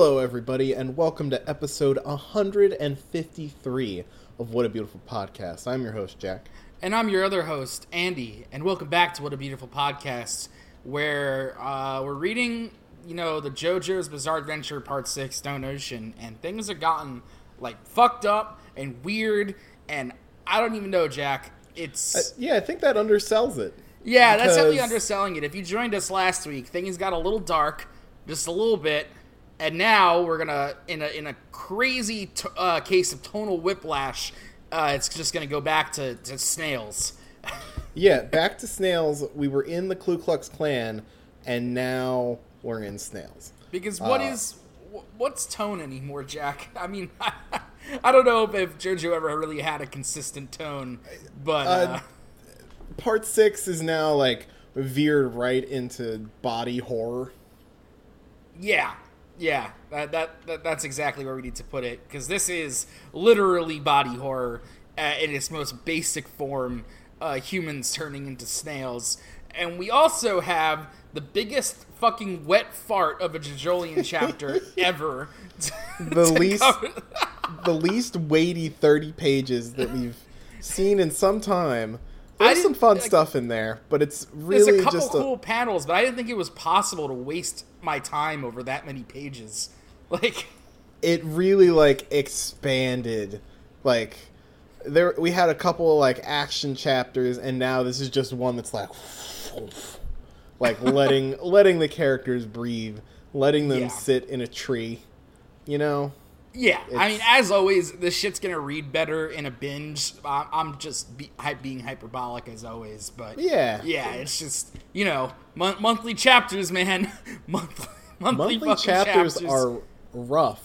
Hello, everybody, and welcome to episode 153 of What a Beautiful Podcast. I'm your host, Jack. And I'm your other host, Andy, and welcome back to What a Beautiful Podcast, where uh, we're reading, you know, the JoJo's Bizarre Adventure Part 6 Stone Ocean, and things have gotten, like, fucked up and weird, and I don't even know, Jack. It's. Uh, yeah, I think that undersells it. Yeah, that's definitely underselling it. If you joined us last week, things got a little dark, just a little bit, and now we're gonna in a in a crazy t- uh, case of tonal whiplash. Uh, it's just gonna go back to, to snails. yeah, back to snails. We were in the Ku Klux Klan, and now we're in snails. Because what uh, is what's tone anymore, Jack? I mean, I don't know if JoJo ever really had a consistent tone, but. Uh, uh part six is now like veered right into body horror. Yeah, yeah, that, that, that that's exactly where we need to put it because this is literally body horror uh, in its most basic form. Uh, humans turning into snails, and we also have the biggest fucking wet fart of a JoJolion chapter ever. the least, the least weighty thirty pages that we've seen in some time there's some fun like, stuff in there, but it's really there's a couple just cool a... panels. But I didn't think it was possible to waste my time over that many pages. Like, it really like expanded. Like, there we had a couple like action chapters, and now this is just one that's like, like letting letting the characters breathe, letting them yeah. sit in a tree. You know, yeah, it's... I mean, as always, this shit's gonna read better in a binge. I'm just be, being hyperbolic as always, but yeah, yeah, it's just you know mon- monthly chapters, man. monthly monthly, monthly chapters, chapters are rough.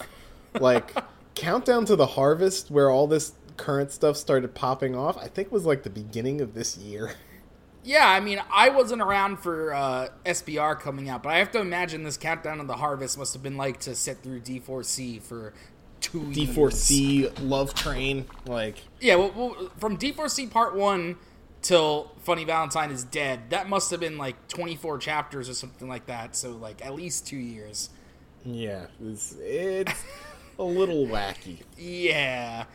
Like countdown to the harvest, where all this current stuff started popping off. I think was like the beginning of this year. Yeah, I mean, I wasn't around for uh, SBR coming out, but I have to imagine this countdown of the harvest must have been like to sit through D4C for two D4C years. Love Train, like yeah. Well, well, from D4C Part One till Funny Valentine is dead, that must have been like 24 chapters or something like that. So like at least two years. Yeah, it's, it's a little wacky. Yeah,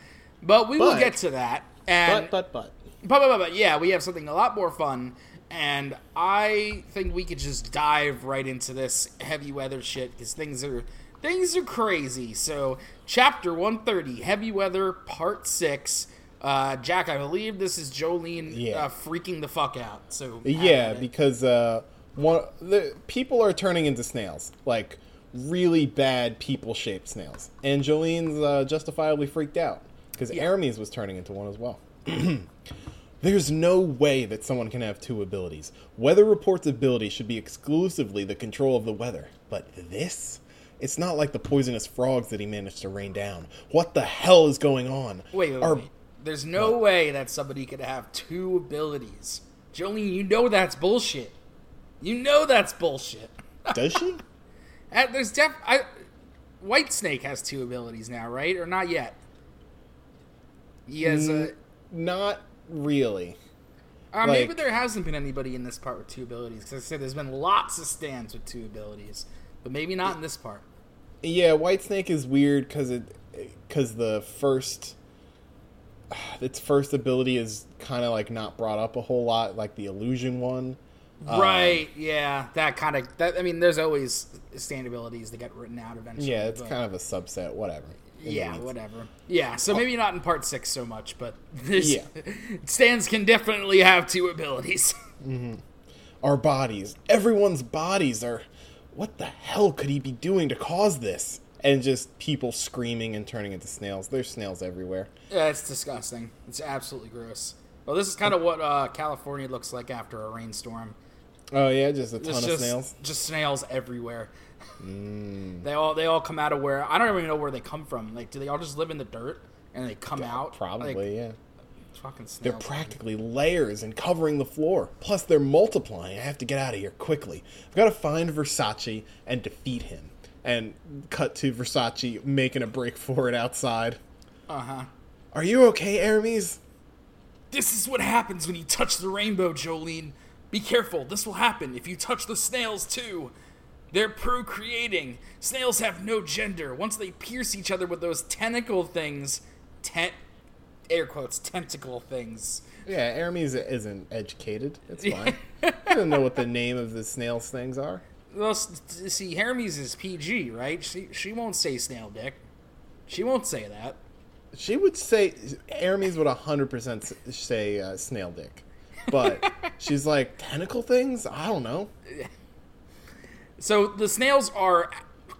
but we but, will get to that. And but but but but but but yeah, we have something a lot more fun. And I think we could just dive right into this heavy weather shit because things are things are crazy. So, chapter 130, Heavy Weather, Part 6. Uh, Jack, I believe this is Jolyne yeah. uh, freaking the fuck out. So yeah, because uh, one the people are turning into snails, like really bad people-shaped snails, and Jolyne's uh, justifiably freaked out because yeah. Aramis was turning into one as well. There's no way that someone can have two abilities. Weather Report's ability should be exclusively the control of the weather, but this it's not like the poisonous frogs that he managed to rain down. What the hell is going on? Wait, wait, Our, wait. There's no what? way that somebody could have two abilities. Jolene, you know that's bullshit. You know that's bullshit. Does she? There's def. I, White Snake has two abilities now, right? Or not yet? He has a. Not really. Uh, like, maybe there hasn't been anybody in this part with two abilities. Because I said there's been lots of stands with two abilities, but maybe not in this part. Yeah, White Snake is weird because it because the first its first ability is kind of like not brought up a whole lot, like the illusion one. Right. Um, yeah. That kind of. That I mean, there's always stand abilities that get written out eventually. Yeah, it's but, kind of a subset. Whatever. Yeah, whatever. Yeah, so maybe not in part six so much, but this yeah. stands can definitely have two abilities. Mm-hmm. Our bodies, everyone's bodies are what the hell could he be doing to cause this? And just people screaming and turning into snails. There's snails everywhere. Yeah, it's disgusting. It's absolutely gross. Well, this is kind of what uh, California looks like after a rainstorm. Oh yeah, just a ton of snails. Just snails everywhere. Mm. They all they all come out of where I don't even know where they come from. Like, do they all just live in the dirt and they come yeah, out? Probably, like, yeah. Fucking they're practically layers and covering the floor. Plus, they're multiplying. I have to get out of here quickly. I've got to find Versace and defeat him. And cut to Versace making a break for it outside. Uh huh. Are you okay, Aramis? This is what happens when you touch the rainbow, Jolene. Be careful. This will happen if you touch the snails too. They're procreating. Snails have no gender. Once they pierce each other with those tentacle things, tent, air quotes, tentacle things. Yeah, Aramis isn't educated. It's fine. I don't know what the name of the snails things are. Well, see, Hermes is PG, right? She she won't say snail dick. She won't say that. She would say Hermes would hundred percent say uh, snail dick, but she's like tentacle things. I don't know. So the snails are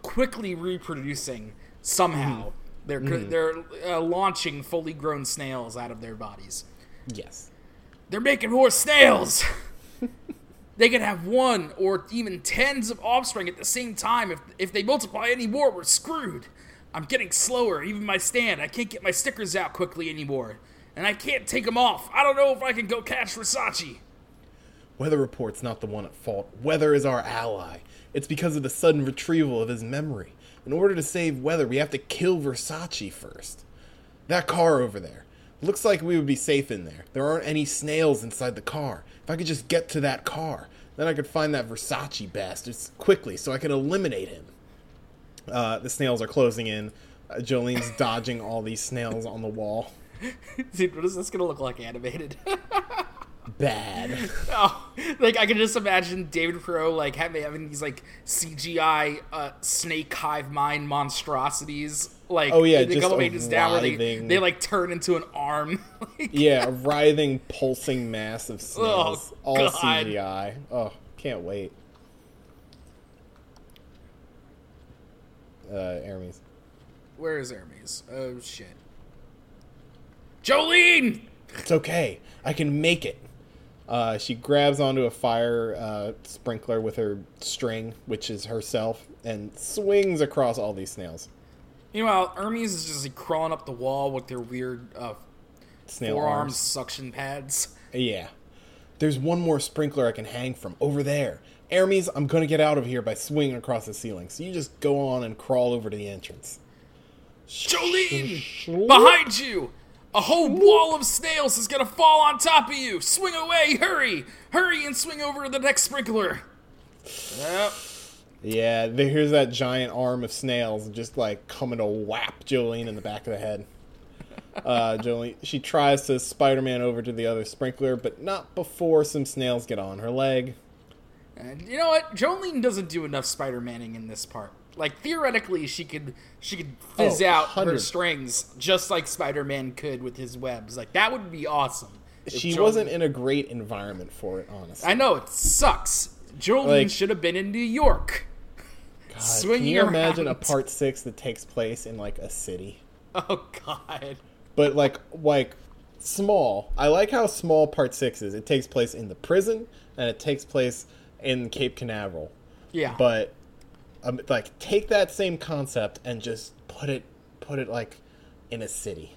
quickly reproducing somehow. They're they're uh, launching fully grown snails out of their bodies. Yes. They're making more snails. they can have one or even tens of offspring at the same time. If if they multiply any more, we're screwed. I'm getting slower. Even my stand, I can't get my stickers out quickly anymore, and I can't take them off. I don't know if I can go catch Versace. Weather Report's not the one at fault. Weather is our ally. It's because of the sudden retrieval of his memory. In order to save Weather, we have to kill Versace first. That car over there. Looks like we would be safe in there. There aren't any snails inside the car. If I could just get to that car, then I could find that Versace bastard quickly so I can eliminate him. Uh, the snails are closing in. Uh, Jolene's dodging all these snails on the wall. Dude, what is this gonna look like animated? Bad. Oh, like I can just imagine David Pro like having, having these like CGI uh, snake hive mind monstrosities. Like Oh, yeah, the just a down where they, writhing- they like turn into an arm. like, Yeah, a writhing, pulsing mass of snails. Oh, all God. CGI. Oh, can't wait. Uh, Aramis. Where is Hermes? Oh shit. Jolene! It's okay. I can make it. Uh, she grabs onto a fire uh, sprinkler with her string, which is herself, and swings across all these snails. Meanwhile, Hermes is just like crawling up the wall with their weird uh, Snail forearms arms. suction pads. Yeah. There's one more sprinkler I can hang from over there. Aramis, I'm gonna get out of here by swinging across the ceiling. So you just go on and crawl over to the entrance. Jolene! Behind you! A whole wall of snails is gonna fall on top of you! Swing away! Hurry! Hurry and swing over to the next sprinkler! Yep. Yeah, here's that giant arm of snails just like coming to whap Jolene in the back of the head. Uh, Jolene, she tries to Spider-Man over to the other sprinkler, but not before some snails get on her leg. And you know what? Jolene doesn't do enough Spider-Maning in this part. Like theoretically, she could she could oh, fizz Oh, out her strings just like Spider-Man could with his webs. Like that would be awesome. She wasn't in a great environment for it, honestly. I know it sucks. Jolene Like- should have been in New York. God, swinging can you imagine a part six that takes place in like a city? Oh God. but like like small. I like how small part six is. It takes place in the prison and it takes place in Cape Canaveral. Yeah. But um, like take that same concept and just put it put it like in a city.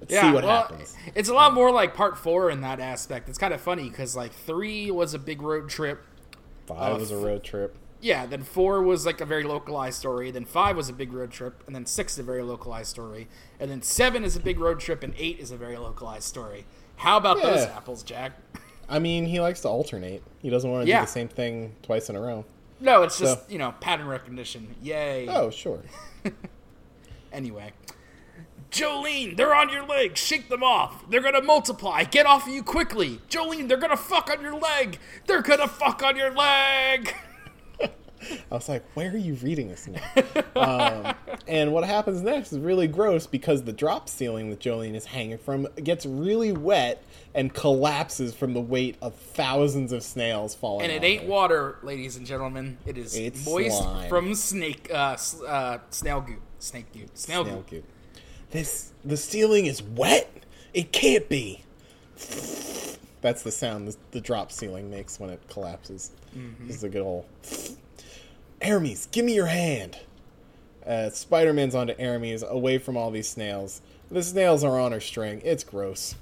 Let's yeah, see what well, happens. It's a lot more like part four in that aspect. It's kind of funny because like three was a big road trip. Five uh, was a road trip. Yeah, then four was like a very localized story. Then five was a big road trip, and then six is a very localized story, and then seven is a big road trip, and eight is a very localized story. How about those apples, Jack? I mean, he likes to alternate. He doesn't want to Yeah. do the same thing twice in a row. No, it's just you know pattern recognition. Yay. Oh, sure. Anyway. Jolene, they're on your leg. Shake them off. They're gonna multiply. Get off of you quickly. Jolene, they're gonna fuck on your leg. They're gonna fuck on your leg. I was like, where are you reading this now? um, and what happens next is really gross because the drop ceiling that Jolene is hanging from gets really wet and collapses from the weight of thousands of snails falling. And it ain't her. water, ladies and gentlemen. It is It's moist slime. from snake, uh, uh, snail goop, snake goop, snail, Snail goop. goop. This the ceiling is wet. It can't be. That's the sound the, the drop ceiling makes when it collapses. This is a good old. Aramis, give me your hand. Uh, Spider-Man's onto Aramis, away from all these snails. The snails are on her string. It's gross.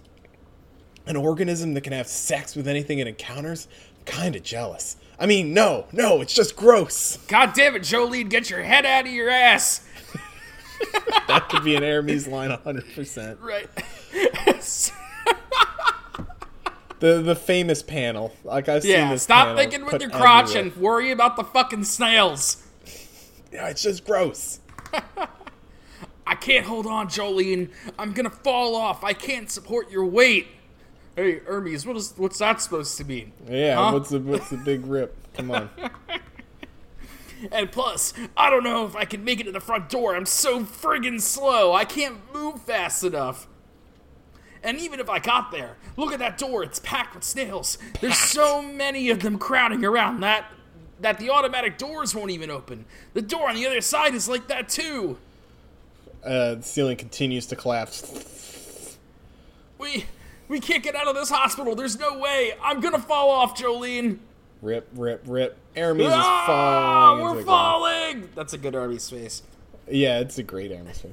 An organism that can have sex with anything it encounters? I'm Kinda jealous. I mean, no, no, it's just gross. God damn it, Jolene, get your head out of your ass. That could be an Aramis line 100%. Right. the the famous panel. Like I've seen Yeah, this. stop thinking with your crotch everywhere. and worry about the fucking snails. yeah, it's just gross. I can't hold on, Jolene. I'm gonna fall off. I can't support your weight. Hey, Hermes, what is what's that supposed to mean? Yeah, Huh? what's the what's the big rip? Come on. And plus, I don't know if I can make it to the front door. I'm so friggin' slow. I can't move fast enough. And even if I got there, look at that door. It's packed with snails. There's so many of them crowding around that that the automatic doors won't even open. The door on the other side is like that too. Uh, the ceiling continues to collapse. We we can't get out of this hospital. There's no way. I'm gonna fall off, Jolene. Rip, rip, rip. Aramis is Ah, falling. we're the ground. falling. That's a good Arby's face. Yeah, it's a great atmosphere.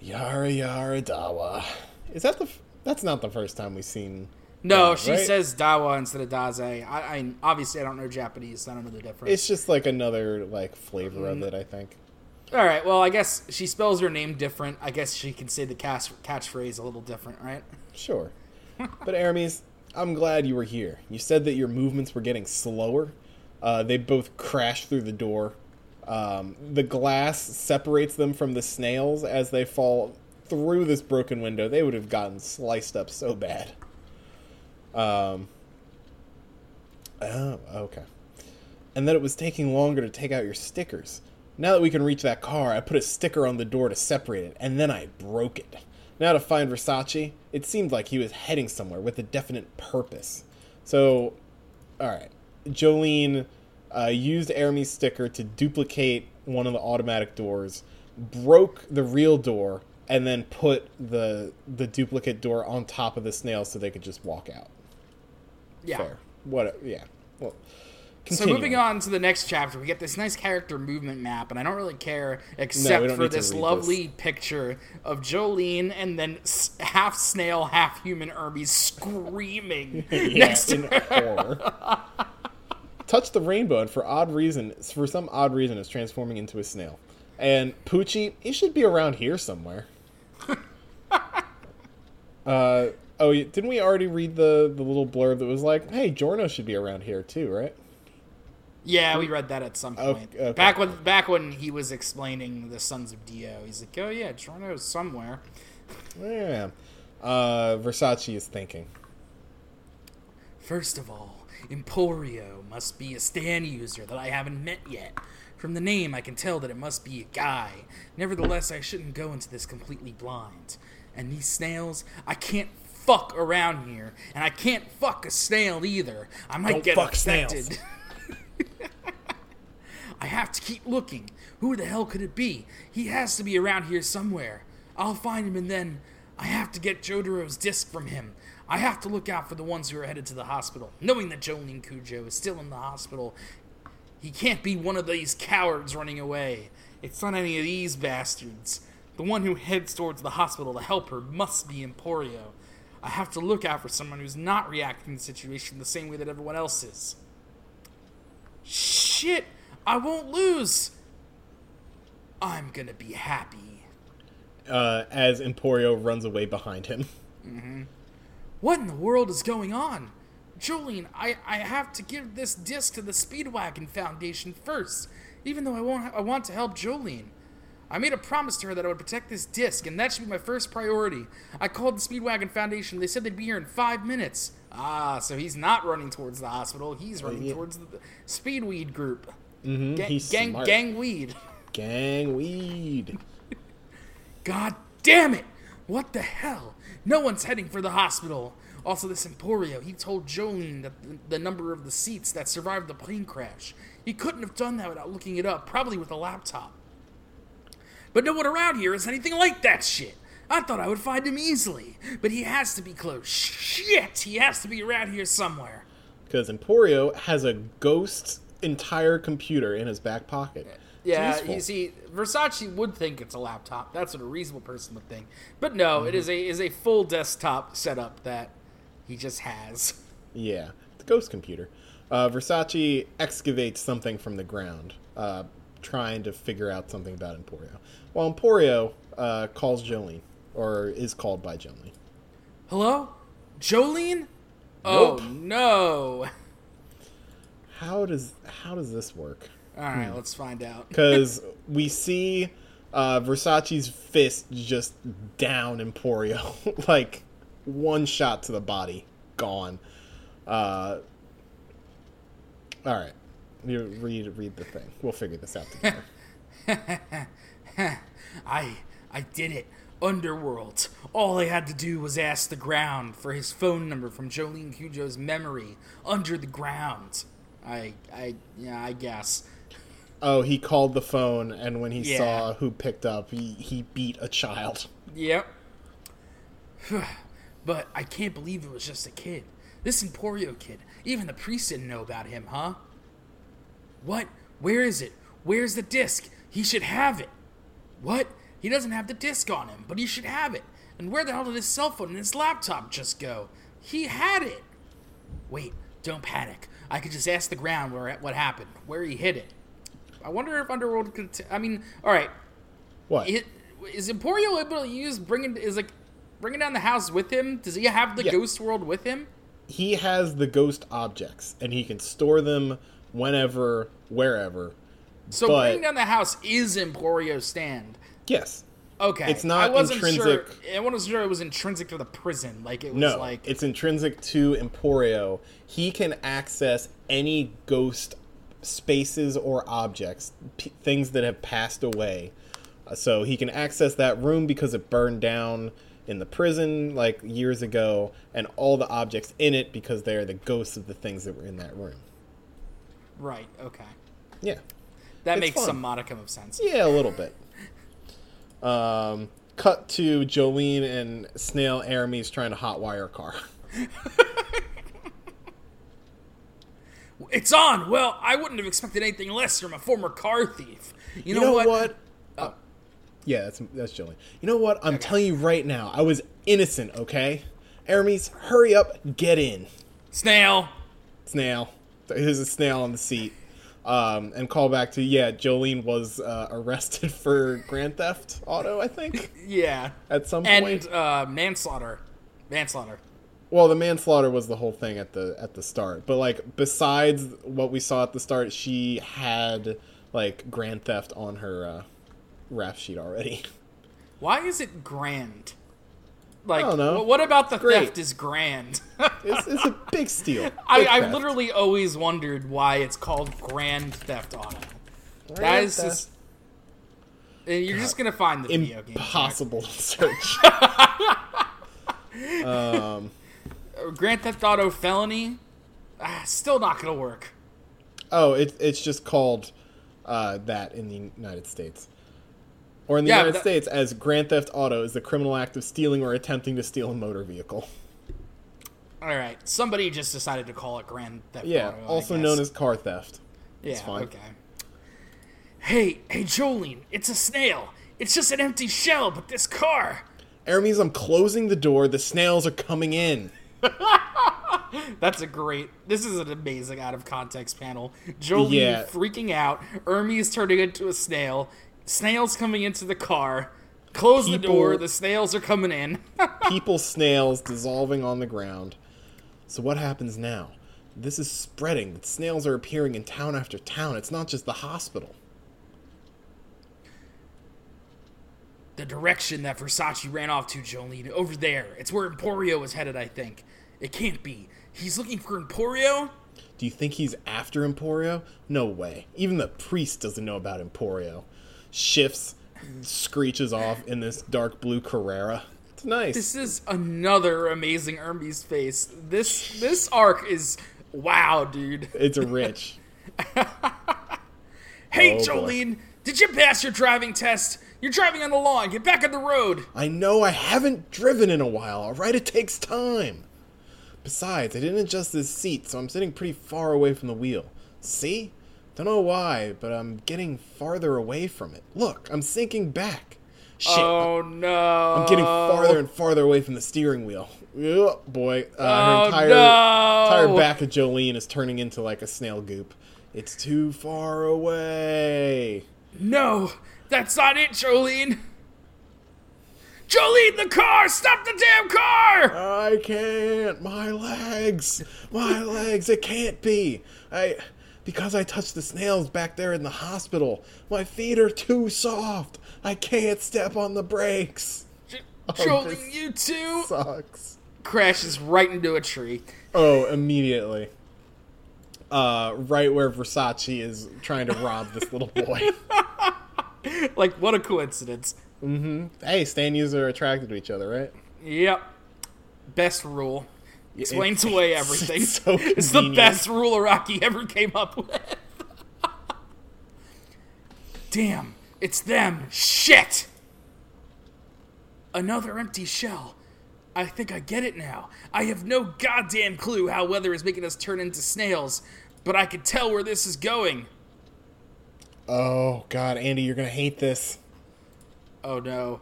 Yare Yare Dawa. Is that the? f- That's not the first time we've seen. No, Yeah, she right? says Dawa instead of Daze. I, I obviously I don't know Japanese, so I don't know the difference. It's just like another like flavor of Mm-hmm. it. I think. All right, well I guess she spells her name different. I guess she can say the catch catchphrase a little different, right? Sure. but Aramis, I'm glad you were here. You said that your movements were getting slower. Uh, they both crash through the door. Um, the glass separates them from the snails as they fall through this broken window. They would have gotten sliced up so bad. Um. Oh, okay. And that it was taking longer to take out your stickers. Now that we can reach that car, I put a sticker on the door to separate it, and then I broke it. Now to find Versace, it seemed like he was heading somewhere with a definite purpose. So, alright. Jolene uh, used Aramis' sticker to duplicate one of the automatic doors, broke the real door, and then put the the duplicate door on top of the snail so they could just walk out. Yeah. Fair. What? Yeah. Well. So moving on to the next chapter, we get this nice character movement map, and I don't really care except don't for this lovely picture of Jolene and then half snail, half human Hermes screaming next to her. horror. Touch the rainbow, and for odd reason, for some odd reason, is transforming into a snail. And Poochie, he should be around here somewhere. uh oh, didn't we already read the the little blurb that was like, "Hey, Giorno should be around here too, right?" Yeah, we read that at some point. okay. Back when back when he was explaining the Sons of Dio, he's like, "Oh yeah, Giorno's somewhere." Yeah. Uh, Versace is thinking. First of all, Emporio must be a stand user that I haven't met yet. From the name, I can tell that it must be a guy. Nevertheless, I shouldn't go into this completely blind. And these snails, I can't fuck around here, and I can't fuck a snail either. I might Don't get fuck affected. snails. I have to keep looking. Who the hell could it be? He has to be around here somewhere. I'll find him and then I have to get Jotaro's disc from him. I have to look out for the ones who are headed to the hospital. Knowing that Jolene Cujo is still in the hospital, he can't be one of these cowards running away. It's not any of these bastards. The one who heads towards the hospital to help her must be Emporio. I have to look out for someone who's not reacting to the situation the same way that everyone else is. Shit! I won't lose! I'm gonna be happy. Uh, as Emporio runs away behind him. What in the world is going on? Jolene, I, I have to give this disc to the Speedwagon Foundation first, even though I won't I want to help Jolene. I made a promise to her that I would protect this disc, and that should be my first priority. I called the Speedwagon Foundation. They said they'd be here in five minutes. Ah, so he's not running towards the hospital. He's running yeah. towards the Speedweed group. Mm-hmm. Gang, He's gang, smart. gang weed. Gang weed. God damn it! What the hell? No one's heading for the hospital. Also, this Emporio, he told Jolene that the, the number of the seats that survived the plane crash. He couldn't have done that without looking it up, probably with a laptop. But no one around here is anything like that shit. I thought I would find him easily, but he has to be close. Shit, he has to be around here somewhere. Because Emporio has a ghost entire computer in his back pocket. Yeah, useful. you see, Versace would think it's a laptop. That's what a reasonable person would think. But no, it is a is a full desktop setup that he just has. Yeah, the ghost computer. Uh, Versace excavates something from the ground, uh, trying to figure out something about Emporio. While Emporio uh, calls Jolene, or is called by Jolene. Hello, Jolene. Oh Nope. no! How does how does this work? All right, let's find out. Because we see uh, Versace's fist just down Emporio, like one shot to the body, gone. Uh, all right, you read read the thing. We'll figure this out together. I I did it. Underworld. All I had to do was ask the ground for his phone number from Jolene Cujo's memory under the ground. I I yeah, I guess. oh, he called the phone, and when he Yeah. saw who picked up, he he beat a child. Yep. but I can't believe it was just a kid. This Emporio kid. Even the priest didn't know about him, huh? What? Where is it? Where's the disc? He should have it. What? He doesn't have the disc on him, but he should have it. And where the hell did his cell phone and his laptop just go? He had it. Wait, don't panic. I could just ask the ground where what happened, where he hid it. I wonder if Underworld could. T- I mean, all right. What? It, is Emporio able to use bringing is like bringing down the house with him? Does he have the Yeah. ghost world with him? he has the ghost objects, and he can store them whenever, wherever. So But- bringing down the house is Emporio's stand. Yes. Okay, It's not I wasn't intrinsic- Sure, I wasn't sure it was intrinsic to the prison. Like it was No, like it's intrinsic to Emporio. He can access any ghost spaces or objects, p- things that have passed away. Uh, So he can access that room because it burned down in the prison like years ago, and all the objects in it because they're the ghosts of the things that were in that room. right. Okay, Yeah, that It's makes fun. some modicum of sense. yeah, a little bit. Um, cut to Jolene and Snail Aramis trying to hotwire a car. It's on. Well, I wouldn't have expected anything less from a former car thief. You know, You know what? what? Oh, Yeah, that's that's Jillian. You know what? I'm telling you right now, I was innocent. Okay, Aramis, hurry up, get in. snail. Snail, there's a snail on the seat. Um, and call back to yeah, Jolene was uh, arrested for grand theft auto. I think Yeah, at some and point. uh, manslaughter. Manslaughter. Well, the manslaughter was the whole thing at the at the start. But like besides what we saw at the start, she had like grand theft on her uh, rap sheet already. Why is it grand? Like, I don't know. what about the Great. theft is grand? It's, it's a big steal. I, Big I theft. literally always wondered why it's called Grand Theft Auto. That Grand is theft- just. You're just gonna find the video game. impossible to search. um, Uh, Grand Theft Auto Felony. Ah, still not gonna work. oh, it's it's just called uh, that in the United States, or in the Yeah, United that- States as Grand Theft Auto is the criminal act of stealing or attempting to steal a motor vehicle. All right, somebody just decided to call it Grand Theft Yeah, Auto. Also known as car theft. Yeah. fine. Okay. Hey, hey, Jolene, it's a snail. It's just an empty shell, but this car. Aramis, I'm closing the door. The snails are coming in. That's a great. This is an amazing out of context panel. Jolene Yeah. freaking out. Ermi is turning into a snail. Snails coming into the car. Close the door. The snails are coming in. People, snails dissolving on the ground. So what happens now? This is spreading. The snails are appearing in town after town. It's not just the hospital. the direction that Versace ran off to, Jolene, over there. It's where Emporio was headed, I think. It can't be. He's looking for Emporio? Do you think he's after Emporio? No way. Even the priest doesn't know about Emporio. Shifts, screeches off in this dark blue Carrera. It's nice. This is another amazing Ermi's face. This this arc is wow, dude. It's rich. Hey, Oh, boy. Jolene, did you pass your driving test? You're driving on the lawn. Get back on the road. I know I haven't driven in a while, alright? It takes time. Besides, I didn't adjust this seat, so I'm sitting pretty far away from the wheel. See? Don't know why, but I'm getting farther away from it. Look, I'm sinking back. Shit, Oh no! I'm getting farther and farther away from the steering wheel. Oh, boy. Uh, Oh, her entire, no. entire back of Jolene is turning into like a snail goop. It's too far away. No, that's not it, Jolene. Jolene, the car! Stop the damn car! I can't. My legs. My legs. It can't be. I because I touched the snails back there in the hospital. My feet are too soft. I can't step on the brakes. J- Oh, Jolene, you too! Sucks. Crashes right into a tree. Oh, immediately. Uh, right where Versace is trying to rob this little boy. Like, what a coincidence. Mm-hmm. hey, Stanius are attracted to each other, right? Yep. Best rule. Explains It- away it's everything. so it's the best rule Araki ever came up with. Damn, it's them. Shit! Another empty shell. I think I get it now. I have no goddamn clue how weather is making us turn into snails, but I can tell where this is going. Oh God, Andy, you're gonna hate this. Oh no.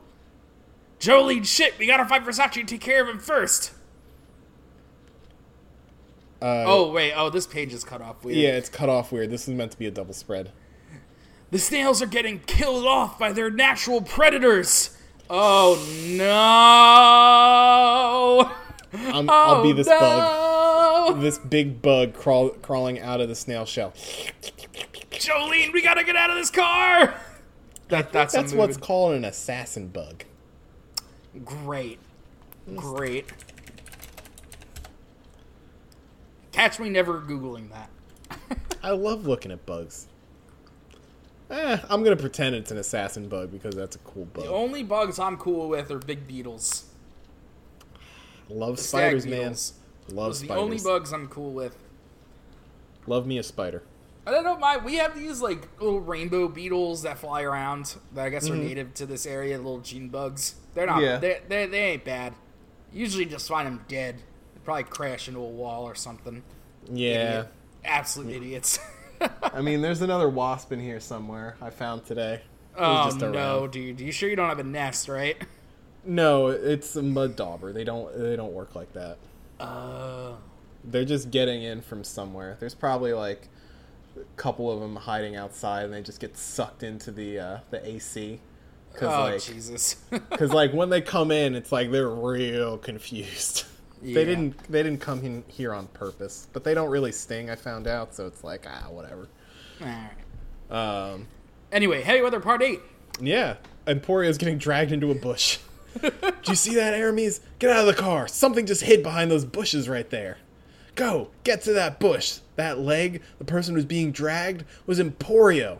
Jolene, shit, we gotta fight Versace and take care of him first. Uh, Oh wait, oh this page is cut off weird. yeah, it's cut off weird. This is meant to be a double spread. The snails are getting killed off by their natural predators. Oh no! I'm, Oh, I'll be this bug, this big bug crawl, crawling out of the snail shell. Jolene, we gotta get out of this car. That that's That's what's called an assassin bug. great, great. Catch me never googling that. I love looking at bugs. Eh, I'm gonna pretend it's an assassin bug because that's a cool bug. The only bugs I'm cool with are big beetles. Love Stag spiders, man. Love Those are the spiders. only bugs I'm cool with. Love me a spider. I don't know. We have these like little rainbow beetles that fly around that I guess are native to this area. Little gene bugs. They're not. Yeah. They they they ain't bad. Usually just find them dead. Probably crash into a wall or something. Yeah. Idiot. Absolute idiots. I mean, there's another wasp in here somewhere. I found today. Oh just no, dude! You sure you don't have a nest, right? No, it's a mud dauber. They don't. They don't work like that. Uh, They're just getting in from somewhere. There's probably like a couple of them hiding outside, and they just get sucked into the uh, the AC. Cause oh like, Jesus! cause like when they come in, it's like they're real confused. Yeah. They didn't. They didn't come in here on purpose, but they don't really sting. I found out, so it's like ah, whatever. All right. Um, Anyway, heavy weather part eight. yeah, Emporio's getting dragged into a bush. Do you see that, Aramis? Get out of the car. Something just hid behind those bushes right there. Go, get to that bush. That leg, the person who's being dragged, was Emporio.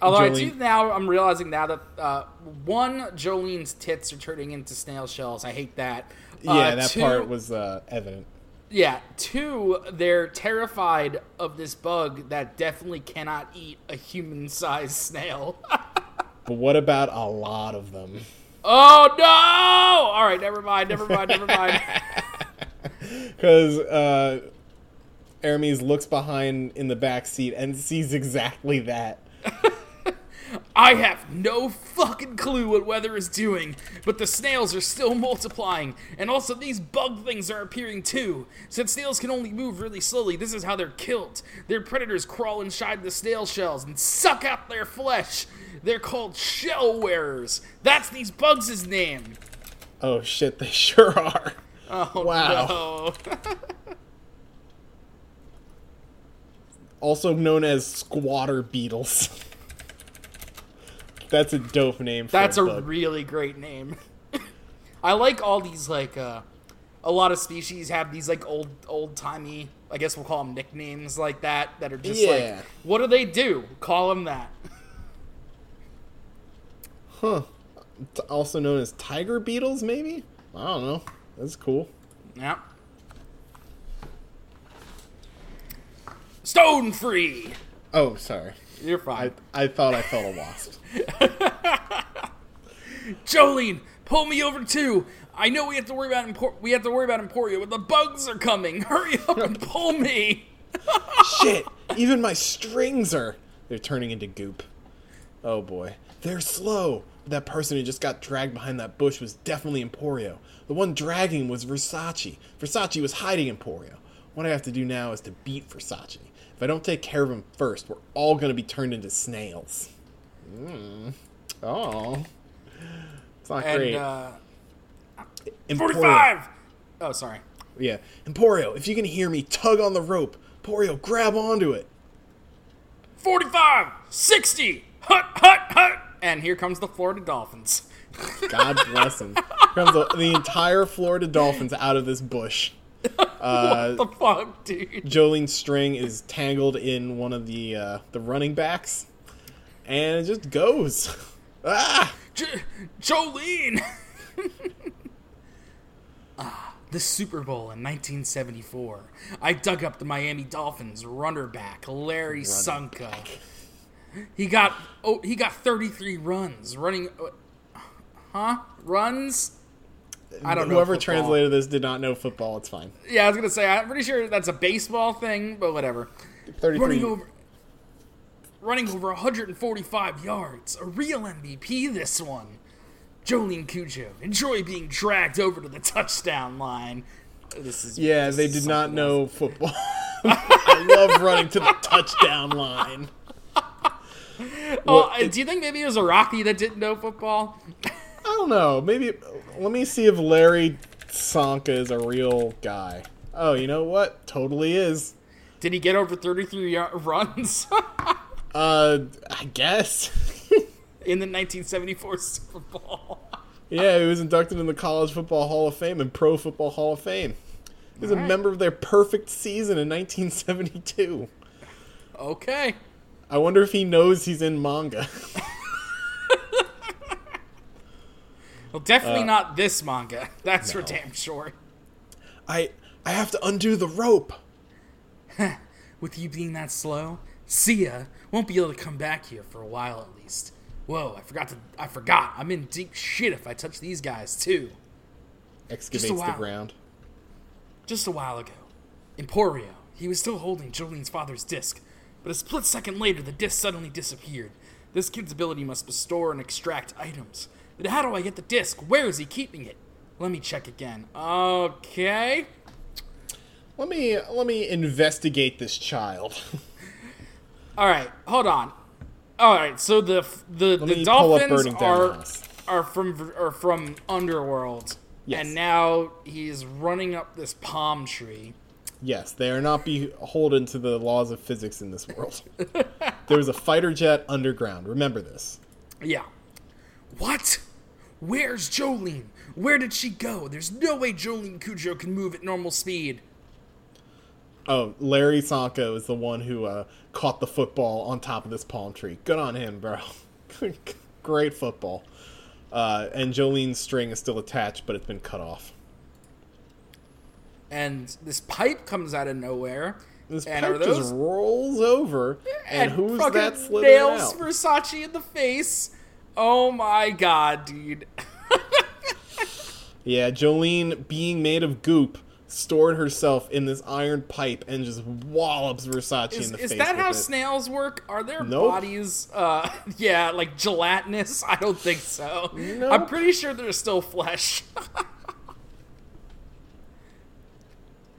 Although I do now, I'm realizing now that uh, one, Jolene's tits are turning into snail shells. I hate that. Yeah, Uh, that two- part was uh, evident. Yeah. Two, they're terrified of this bug that definitely cannot eat a human-sized snail. But what about a lot of them? oh no! All right, never mind. Never mind. Never mind. Because uh, Aramis looks behind in the back seat and sees exactly that. I have no fucking clue what weather is doing, but the snails are still multiplying, and also these bug things are appearing too. Since snails can only move really slowly, this is how they're killed. Their predators crawl inside the snail shells and suck out their flesh. They're called shell wearers. That's these bugs' name. Oh shit, they sure are. Oh Wow. no. Also known as squatter beetles. That's a dope name for That's a bug. really great name. I like all these like uh a lot of species have these like old old timey I guess we'll call them nicknames like that that are just Yeah. like what do they do? Call them that. Huh. It's also known as tiger beetles, maybe? I don't know. That's cool. Yeah. Stone free. Oh, sorry. You're fine. I, I thought I felt a wasp. Jolene, pull me over too. I know we have to worry about Empor- we have to worry about Emporio, but the bugs are coming. Hurry up and pull me. Shit! Even my strings are. They're turning into goop. Oh boy. They're slow. That person who just got dragged behind that bush was definitely Emporio. The one dragging was Versace. Versace was hiding Emporio. What I have to do now is to beat Versace. If I don't take care of him first, we're all gonna be turned into snails. Mm. Oh. It's not and great. uh, Emporio- forty-five. Oh, sorry. Yeah. Emporio, if you can hear me, tug on the rope. Emporio, grab onto it. 45, 60, hut, hut, hut. And here comes the Florida Dolphins. God bless them. Comes the, the entire Florida Dolphins out of this bush. Uh, the fuck, dude? Jolene's string is tangled in one of the uh, the running backs, and it just goes. Ah! J- Jolene! ah, the Super Bowl in 1974. I dug up the Miami Dolphins runner back, Larry Csonka. He got oh he got 33 runs running uh, huh? Runs? I don't know. Whoever football. translated this did not know football. It's fine. Yeah, I was gonna say I'm pretty sure that's a baseball thing, but whatever. Thirty-three. Running over running over 145 yards. A real MVP this one. Jolene Cujo. Enjoy being dragged over to the touchdown line. This is Yeah, this they did something not else. know football. I love running to the touchdown line. Oh, Well, do you think maybe it was Araki that didn't know football? I don't know. Maybe let me see if Larry Csonka is a real guy. Oh, you know what? Totally is. Did he get over 33 yard runs Uh, I guess. in the 1974 Super Bowl? yeah, he was inducted in the College Football Hall of Fame and Pro Football Hall of Fame. He was a member of their perfect season in 1972. Okay. I wonder if he knows he's in manga. Well, definitely Uh, not this manga. That's for damn sure. I I have to undo the rope. With you being that slow, Sia won't be able to come back here for a while at least. Whoa, I forgot to. I forgot. I'm in deep shit if I touch these guys too. Excavates the ground. Just a while ago, Emporio, he was still holding Jolene's father's disc, but a split second later, the disc suddenly disappeared. This kid's ability must be store and extract items. But how do I get the disc? Where is he keeping it? Let me check again. Okay. Let me let me investigate this child. All right, hold on. All right, so the the, the me pull up dolphins are are from are from Underworld, Yes. and now he's running up this palm tree. yes, they are not beholden to the laws of physics in this world. there was a fighter jet underground. Remember this. Yeah. What? Where's Jolene? Where did she go? There's no way Jolene Cujo can move at normal speed. Oh, Larry Csonka is the one who uh, caught the football on top of this palm tree. Good on him, bro. Great football. Uh, and Jolene's string is still attached, but it's been cut off. And this pipe comes out of nowhere. This and pipe those just rolls over, and, who's fucking that slithering nails out? Versace in the face? Oh my god, dude. Yeah, Jolene, being made of goop, stored herself in this iron pipe and just wallops Versace Is, in the is face. Is that how it. snails work? Are their Nope. bodies, uh, yeah, like gelatinous? I don't think so. Nope. I'm pretty sure they're still flesh.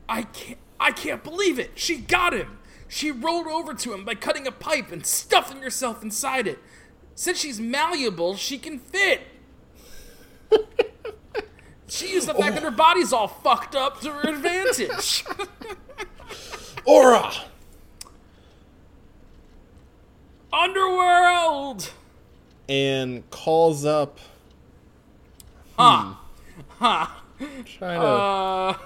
I can't, I can't believe it. She got him. She rolled over to him by cutting a pipe and stuffing herself inside it. Since she's malleable, she can fit. she used the fact that her body's all fucked up to her advantage. Aura! Underworld! And calls up. Huh. Huh. Trying to. Uh,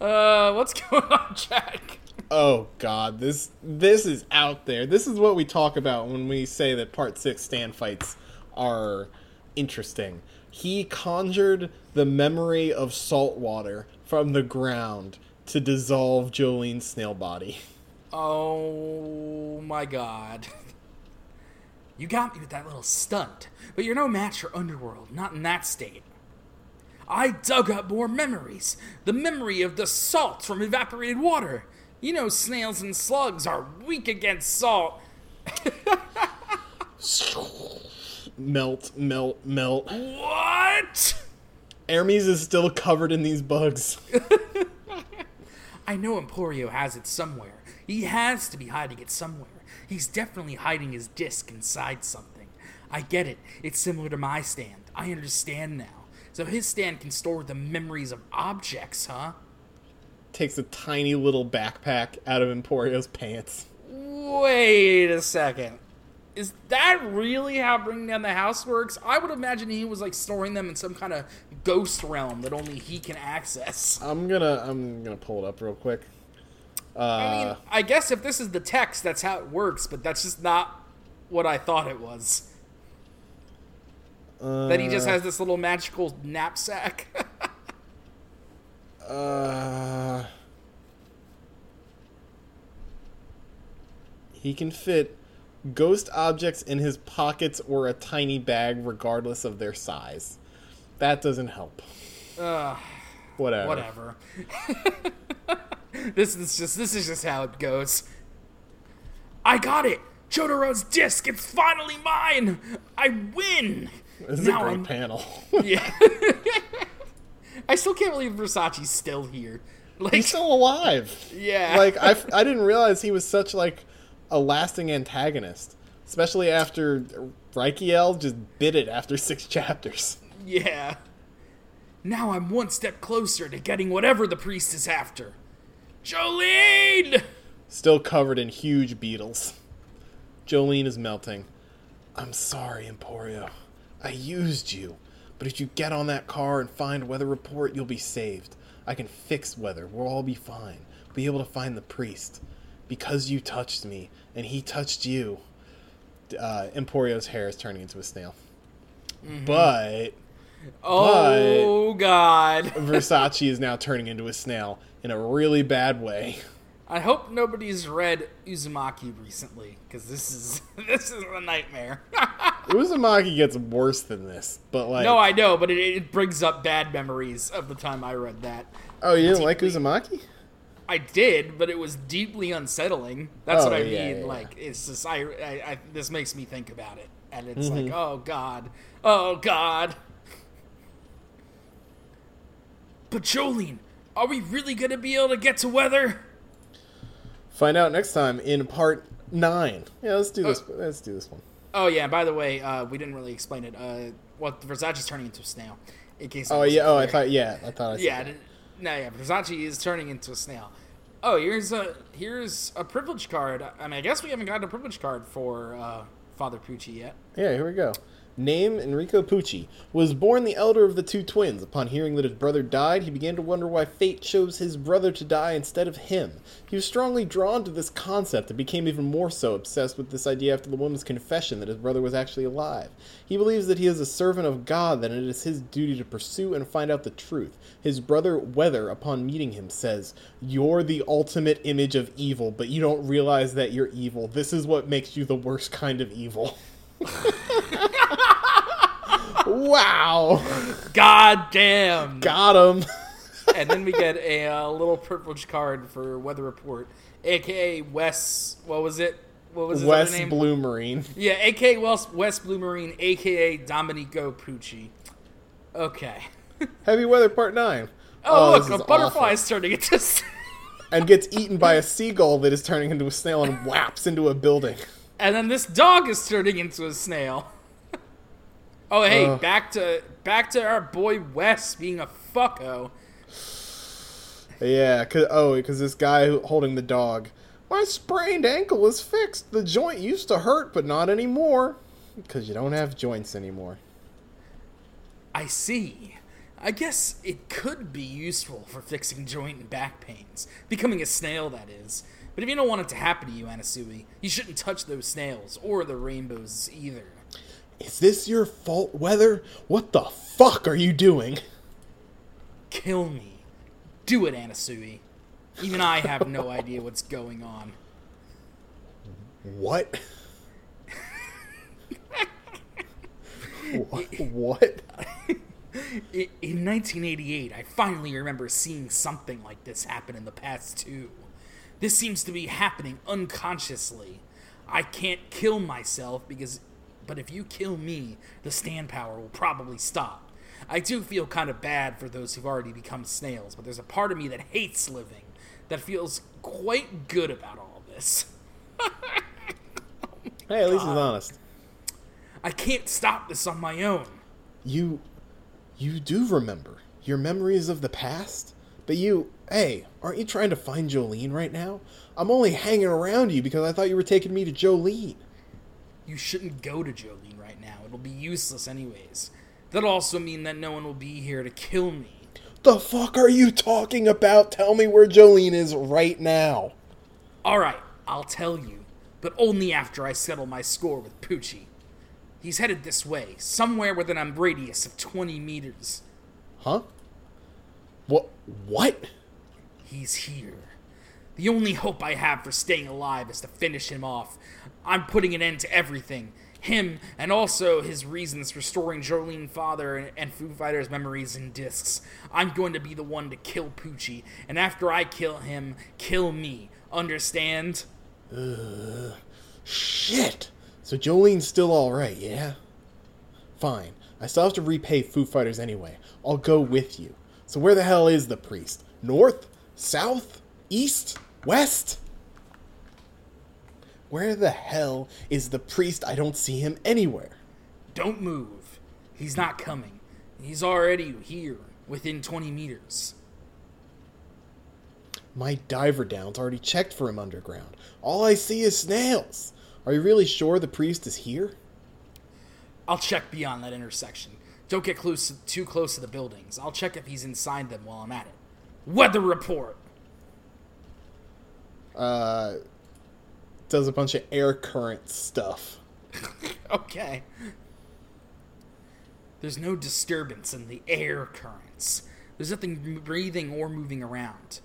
uh, what's going on, Jack? Oh God, this this is out there. This is what we talk about when we say that Part Six stand fights are interesting. He conjured the memory of salt water from the ground to dissolve Jolene's snail body. Oh my god. You got me with that little stunt, but you're no match for Underworld, not in that state. I dug up more memories. The memory of the salt from evaporated water. You know, snails and slugs are weak against salt. Melt, melt, melt. What? Hermes is still covered in these bugs. I know Emporio has it somewhere. He has to be hiding it somewhere. He's definitely hiding his disc inside something. I get it. It's similar to my stand. I understand now. So his stand can store the memories of objects, huh? Takes a tiny little backpack out of Emporio's pants. Wait a second. Is that really how Burning Down the House works? I would imagine he was like storing them in some kind of ghost realm that only he can access. I'm gonna I'm gonna pull it up real quick. Uh, I mean, I guess if this is the text, that's how it works, but that's just not what I thought it was. uh, that he just has this little magical knapsack. Uh, he can fit ghost objects in his pockets or a tiny bag, regardless of their size. That doesn't help. Ugh, Whatever. whatever. this is just this is just how it goes. I got it. Jotaro's disc. It's finally mine. I win. This is Now a great I'm- panel. Yeah. I still can't believe Versace's still here. Like, He's still alive. yeah. Like I, I didn't realize he was such like a lasting antagonist, especially after Rikiel just bit it after six chapters. Yeah. Now I'm one step closer to getting whatever the priest is after. Jolyne! Still covered in huge beetles. Jolyne is melting. I'm sorry, Emporio. I used you. But if you get on that car and find Weather Report, you'll be saved. I can fix Weather. We'll all be fine. Be able to find the priest. Because you touched me, and he touched you. Uh, Emporio's hair is turning into a snail. But Oh, God. Versace is now turning into a snail in a really bad way. I hope nobody's read Uzumaki recently, because this is this is a nightmare. Uzumaki gets worse than this, but like, no, I know, but it, it brings up bad memories of the time I read that. oh, you didn't like Uzumaki? I did, but it was deeply unsettling. That's Oh, what I yeah, mean. yeah, like, it's just I, I, I, this makes me think about it, and it's Mm-hmm. like, oh god, oh god. But Jolyne, are we really gonna be able to get to weather? Find out next time in part nine. Yeah, let's do this. let's do this one. Oh yeah. By the way, uh, we didn't really explain it. Uh, what Versace's turning into a snail. In case. Oh yeah. Oh, I thought. Yeah, I thought I Yeah, that. no, yeah. Versace is turning into a snail. Oh, here's a here's a privilege card. I mean, I guess we haven't gotten a privilege card for uh, Father Pucci yet. Yeah, here we go. Name Enrico Pucci was born the elder of the two twins. Upon hearing that his brother died, he began to wonder why fate chose his brother to die instead of him. He was strongly drawn to this concept and became even more so obsessed with this idea after the woman's confession that his brother was actually alive. He believes that he is a servant of God, that it is his duty to pursue and find out the truth. His brother, Weather, upon meeting him, says, You're the ultimate image of evil, but you don't realize that you're evil. This is what makes you the worst kind of evil. wow. God damn! Got him. and then we get a uh, little privilege card for Weather Report, aka Wes. What was it? What was his West other name? Blue Marine. Yeah, aka Wes, Wes Blue Marine, aka Domenico Pucci. Okay. Heavy Weather Part 9. Oh, this look, a butterfly awful. is turning into. And gets eaten by a seagull that is turning into a snail and whaps into a building. And then this dog is turning into a snail. oh, hey, Ugh. back to back to our boy Wes being a fucko. Yeah, cause, oh, because this guy holding the dog. My sprained ankle is fixed. The joint used to hurt, but not anymore. Because you don't have joints anymore. I see. I guess it could be useful for fixing joint and back pains. Becoming a snail, that is. But if you don't want it to happen to you, Anasui, you shouldn't touch those snails or the rainbows either. Is this your fault, Weather? What the fuck are you doing? Kill me. Do it, Anasui. Even I have no idea what's going on. What? what? What? In 1988, I finally remember seeing something like this happen in the past, too. This seems to be happening unconsciously. I can't kill myself because. But if you kill me, the stand power will probably stop. I do feel kind of bad for those who've already become snails, but there's a part of me that hates living, that feels quite good about all this. Hey, at least he's honest. I can't stop this on my own. You. You do remember your memories of the past? But you. Hey, aren't you trying to find Jolyne right now? I'm only hanging around you because I thought you were taking me to Jolyne. You shouldn't go to Jolyne right now. It'll be useless, anyways. That'll also mean that no one will be here to kill me. The fuck are you talking about? Tell me where Jolyne is right now. Alright, I'll tell you, but only after I settle my score with Pucci. He's headed this way, somewhere within a radius of 20 meters. Huh? What? What? He's here. The only hope I have for staying alive is to finish him off. I'm putting an end to everything. Him, and also his reasons for storing Jolyne Father and Foo Fighters memories in discs. I'm going to be the one to kill Pucci, and after I kill him, kill me. Understand? Shit! So Jolyne's still alright, yeah? Fine. I still have to repay Foo Fighters anyway. I'll go with you. So where the hell is the priest? North? South? East? West? Where the hell is the priest? I don't see him anywhere. Don't move. He's not coming. He's already here, within 20 meters. My diver down's already checked for him underground. All I see is snails. Are you really sure the priest is here? I'll check beyond that intersection. Don't get close, too close to the buildings. I'll check if he's inside them while I'm at it. Weather report! Uh, does a bunch of air current stuff. Okay. There's no disturbance in the air currents. There's nothing breathing or moving around.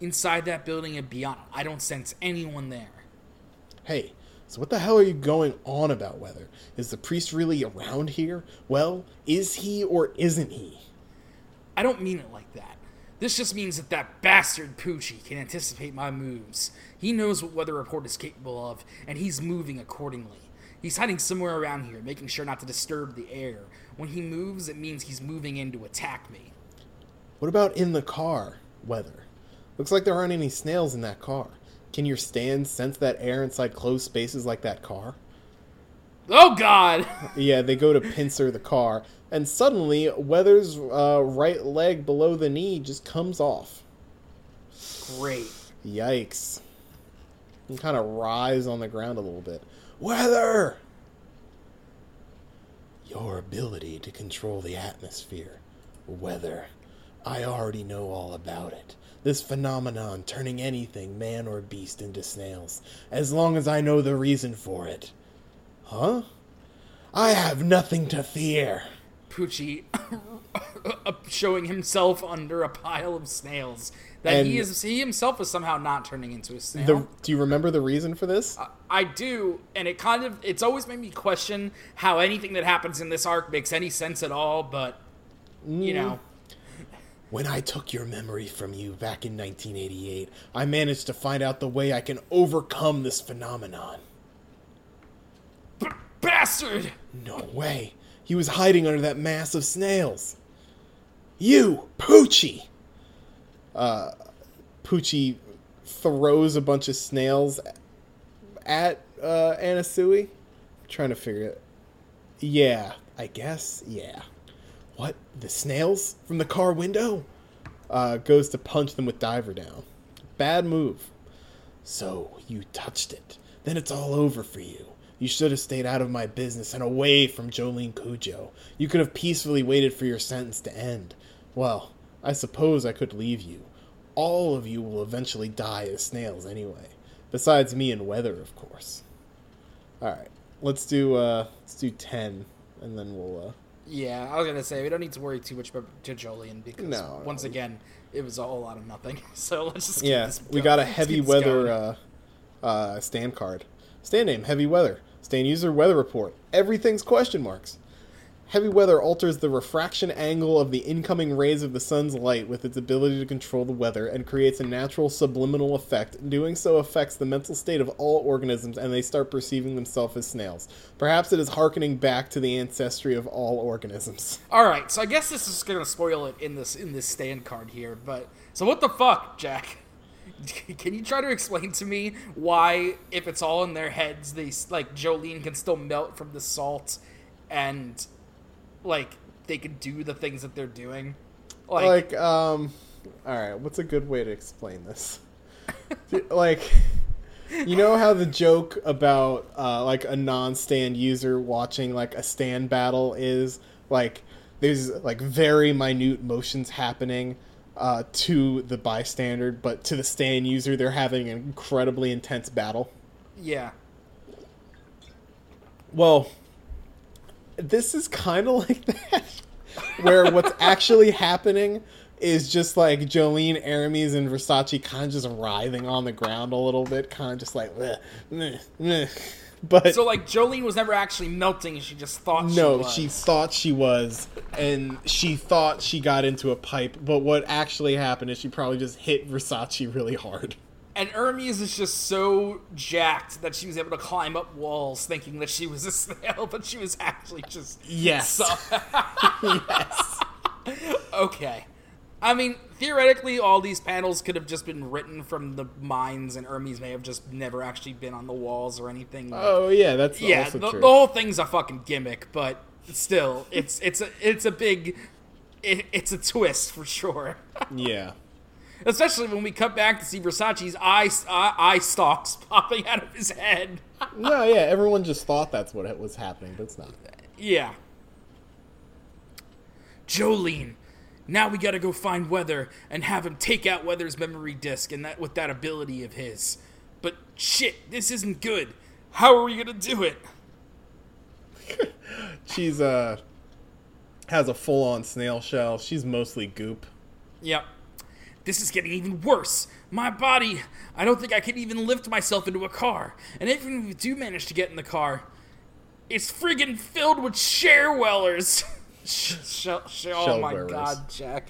Inside that building and beyond, I don't sense anyone there. Hey, so what the hell are you going on about weather? Is the priest really around here? Well, is he or isn't he? I don't mean it like that. This just means that that bastard Pucci can anticipate my moves. He knows what Weather Report is capable of, and he's moving accordingly. He's hiding somewhere around here, making sure not to disturb the air. When he moves, it means he's moving in to attack me. What about in the car? Weather. Looks like there aren't any snails in that car. Can your stand sense that air inside closed spaces like that car? Oh god! Yeah, they go to pincer the car, and suddenly Weather's uh, right leg below the knee just comes off. Great. Yikes. And kind of rise on the ground a little bit. Weather! Your ability to control the atmosphere. Weather. I already know all about it. This phenomenon turning anything, man or beast, into snails, as long as I know the reason for it. Huh? I have nothing to fear. Pucci showing himself under a pile of snails. That he is he himself is somehow not turning into a snail. The, do you remember the reason for this? I do, and it kind of it's always made me question how anything that happens in this arc makes any sense at all, but you mm, know. When I took your memory from you back in 1988, I managed to find out the way I can overcome this phenomenon. B- bastard! No way. He was hiding under that mass of snails. You, Pucci! Uh, Pucci throws a bunch of snails at uh, Anasui. I'm Trying to figure it. Yeah, I guess. Yeah. What? The snails from the car window? Uh, goes to punch them with diver down. Bad move. So, you touched it. Then it's all over for you. You should have stayed out of my business and away from Jolyne Cujoh. You could have peacefully waited for your sentence to end. Well, I suppose I could leave you. All of you will eventually die as snails anyway. Besides me and Weather, of course. Alright, let's do uh let's do ten and then we'll uh Yeah, I was gonna say we don't need to worry too much about Jolien because No, once no. again it was a whole lot of nothing. So let's just keep Yeah, this we got a heavy weather uh, uh, stand card. Stand name, heavy weather. Stand user, weather report. Everything's question marks. Heavy weather alters the refraction angle of the incoming rays of the sun's light with its ability to control the weather and creates a natural subliminal effect. Doing so affects the mental state of all organisms and they start perceiving themselves as snails. Perhaps it is harkening back to the ancestry of all organisms. All right, so I guess this is gonna spoil it in this in this stand card here, but so what the fuck, Jack? Can you try to explain to me why, if it's all in their heads, they like Jolyne can still melt from the salt, and like they can do the things that they're doing? Like, like um all right what's a good way to explain this? Like you know how the joke about uh, like a non-stand user watching like a stand battle is? Like there's like very minute motions happening uh, to the bystander but to the stand user they're having an incredibly intense battle. Yeah, well, this is kind of like that, where what's actually happening is just like Jolyne, Aramis, and Versace kind of just writhing on the ground a little bit, kind of just like, "Bleh, meh, meh." but so like Jolyne was never actually melting; she just thought. no, she, was. she thought she was, and she thought she got into a pipe. But what actually happened is she probably just hit Versace really hard. And Hermes is just so jacked that she was able to climb up walls thinking that she was a snail, but she was actually just. Yes. So- yes. okay. I mean, theoretically, all these panels could have just been written from the minds, and Hermes may have just never actually been on the walls or anything. Like- Oh yeah, that's yeah, the, the whole thing's a fucking gimmick, but still, it's it's a it's a big, it, it's a twist for sure. yeah. Especially when we cut back to see Versace's eye eye, eye stalks popping out of his head. No, yeah, everyone just thought that's what was happening, but it's not. Yeah. Jolyne, now we gotta go find Weather and have him take out Weather's memory disk and that with that ability of his. But shit, this isn't good. How are we gonna do it? She's uh has a full on snail shell. She's mostly goop. Yep. This is getting even worse. My body, I don't think I can even lift myself into a car. And even if we do manage to get in the car, it's friggin' filled with sharewellers. Sh- sh- sh- oh my god, Jack.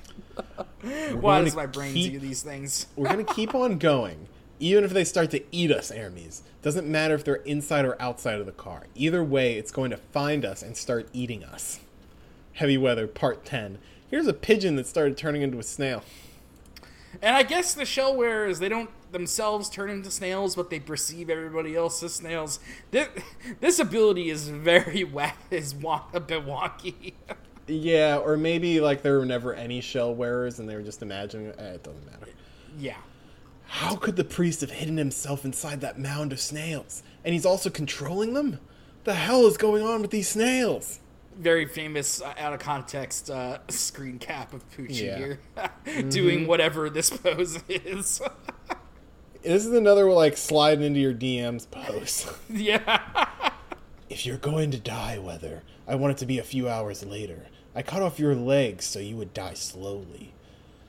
Why does my brain keep- do these things? We're gonna keep on going, even if they start to eat us, Aramis. Doesn't matter if they're inside or outside of the car. Either way, it's going to find us and start eating us. Heavy weather, part ten. Here's a pigeon that started turning into a snail. And I guess the shell wearers, they don't themselves turn into snails, but they perceive everybody else as snails. This, this ability is very whack, is a bit wonky. Yeah, or maybe like there were never any shell wearers and they were just imagining. Eh, it doesn't matter. yeah. How could the priest have hidden himself inside that mound of snails? And he's also controlling them? The hell is going on with these snails? Very famous uh, out of context uh, screen cap of Pucci Yeah. here doing whatever this pose is. This is another like sliding into your DMs pose. yeah. if you're going to die, Weather, I want it to be a few hours later. I cut off your legs so you would die slowly.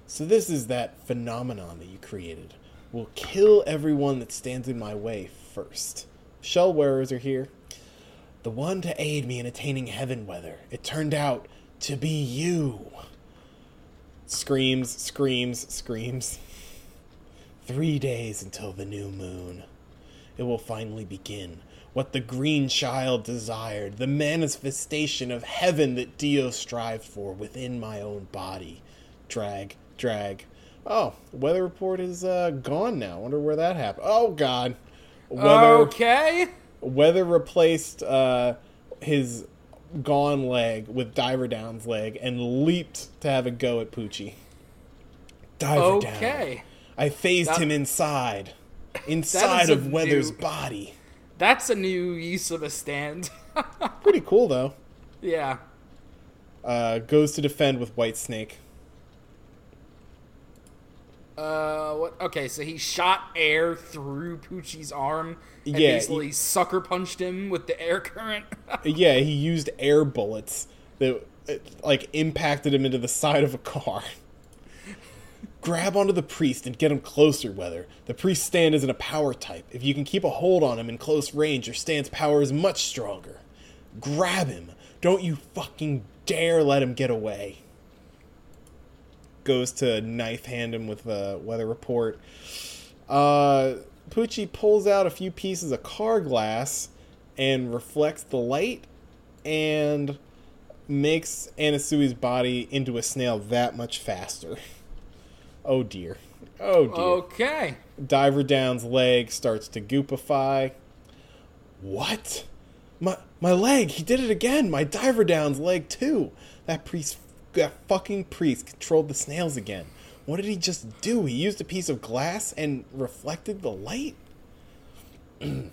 So this is that phenomenon that you created. We'll kill everyone that stands in my way first. Shell wearers are here. The one to aid me in attaining heaven, Weather. It turned out to be you. Screams, screams, screams. Three days until the new moon. It will finally begin. What the green child desired, the manifestation of heaven that Dio strived for within my own body. Drag, drag. Oh, weather report is uh, gone now. Wonder where that happened. Oh God, weather Okay. Weather replaced uh, his gone leg with Diver Down's leg and leaped to have a go at Pucci. Diver Down. Okay. I phased That- him inside, inside of Weather's new- body. That's a new use of a stand. Pretty cool though. yeah. Uh, goes to defend with White Snake. Uh, what? Okay, so he shot air through Pucci's arm and Yeah, basically sucker punched him with the air current. Yeah, he used air bullets that like impacted him into the side of a car. Grab onto the priest and get him closer, Weather. The priest's stand isn't a power type. If you can keep a hold on him in close range, your stand's power is much stronger. Grab him. Don't you fucking dare let him get away. Goes to knife hand him with the weather report. Uh, Pucci pulls out a few pieces of car glass and reflects the light and makes Anasui's body into a snail that much faster. Oh dear. Oh dear. Okay. Diver Down's leg starts to goopify. What? My my leg, he did it again. My Diver Down's leg too. That priest that fucking priest controlled the snails again. What did he just do? He used a piece of glass and reflected the light?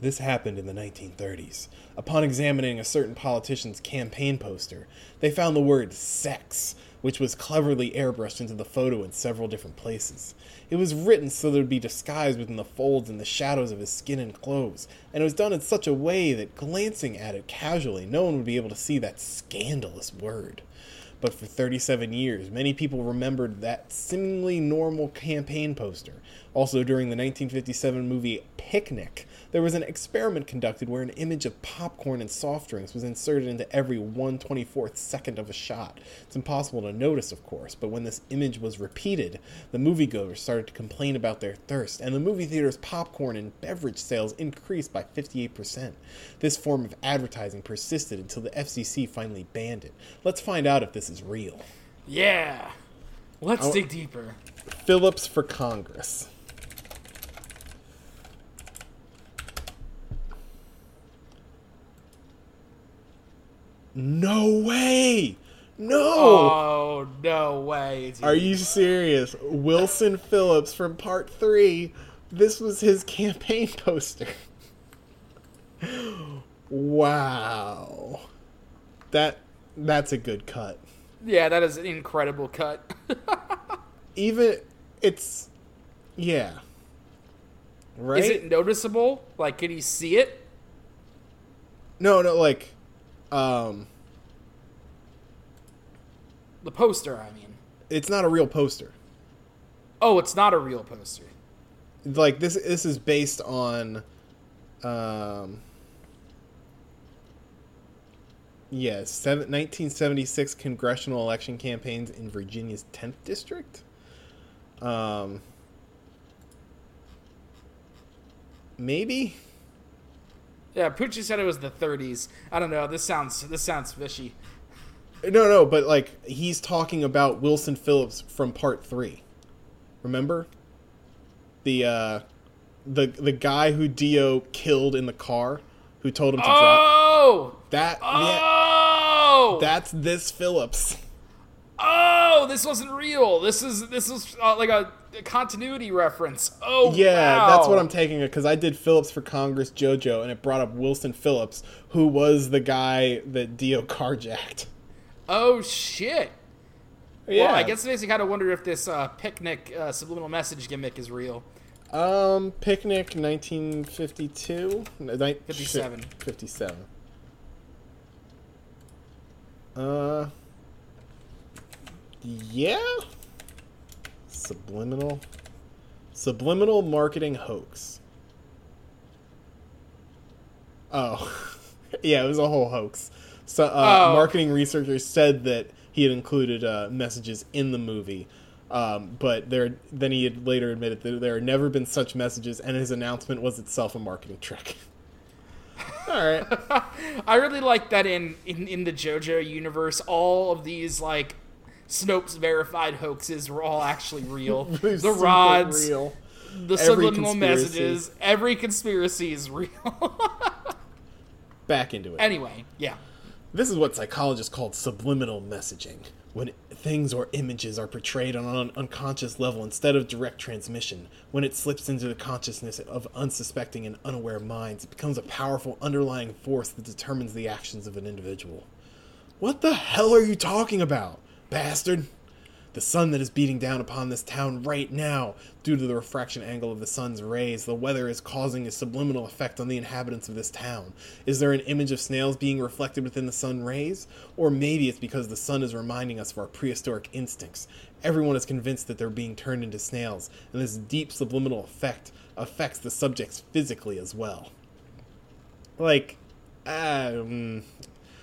This happened in the 1930s. Upon examining a certain politician's campaign poster, they found the word sex, which was cleverly airbrushed into the photo in several different places. It was written so it would be disguised within the folds and the shadows of his skin and clothes, and it was done in such a way that glancing at it casually, no one would be able to see that scandalous word. But for 37 years, many people remembered that seemingly normal campaign poster. Also, during the 1957 movie Picnic, there was an experiment conducted where an image of popcorn and soft drinks was inserted into every 124th second of a shot. It's impossible to notice, of course, but when this image was repeated, the moviegoers started to complain about their thirst, and the movie theater's popcorn and beverage sales increased by 58%. This form of advertising persisted until the FCC finally banned it. Let's find out if this is real. Yeah. Let's Oh. dig deeper. Phillips for Congress. No way! No! Oh no way! dude. Are you serious? Wilson Phillips from part three. This was his campaign poster. Wow. That that's a good cut. Yeah, that is an incredible cut. Even it's yeah. Right? Is it noticeable? Like, can you see it? No, no, like um The poster, I mean. it's not a real poster. Oh, it's not a real poster. Like this this is based on um Yes, seven, 1976 congressional election campaigns in Virginia's 10th district. Um, maybe. Yeah, Poochie said it was the 30s. I don't know. This sounds this sounds fishy. No, no, but like he's talking about Wilson Phillips from part three. Remember? The uh the the guy who Dio killed in the car, who told him to drop Oh! that. Oh! that's this Phillips. Oh, this wasn't real. This is this is uh, like a continuity reference. Oh, Yeah, wow. that's what I'm taking it because I did Phillips for Congress JoJo, and it brought up Wilson Phillips, who was the guy that Dio carjacked. Oh shit. Yeah, Well, I guess it makes me kind of wonder if this uh, picnic uh, subliminal message gimmick is real. Um, Picnic, 1952, No, ni- 57. 57. Uh, yeah. Subliminal, subliminal marketing hoax. Oh, yeah, it was a whole hoax. So, uh, Oh. marketing researchers said that he had included uh, messages in the movie, um, but there then he had later admitted that there had never been such messages, and his announcement was itself a marketing trick. All right, I really like that in, in in the JoJo universe, all of these like Snopes verified hoaxes were all actually real. The rods, real. the Every subliminal conspiracy. messages, every conspiracy is real. Back into it. anyway, yeah. This is what psychologists call subliminal messaging. When things or images are portrayed on an unconscious level instead of direct transmission, when it slips into the consciousness of unsuspecting and unaware minds, it becomes a powerful underlying force that determines the actions of an individual. What the hell are you talking about, bastard? The sun that is beating down upon this town right now, due to the refraction angle of the sun's rays, the weather is causing a subliminal effect on the inhabitants of this town. Is there an image of snails being reflected within the sun rays? Or maybe it's because the sun is reminding us of our prehistoric instincts. Everyone is convinced that they're being turned into snails, and this deep subliminal effect affects the subjects physically as well. Like, um,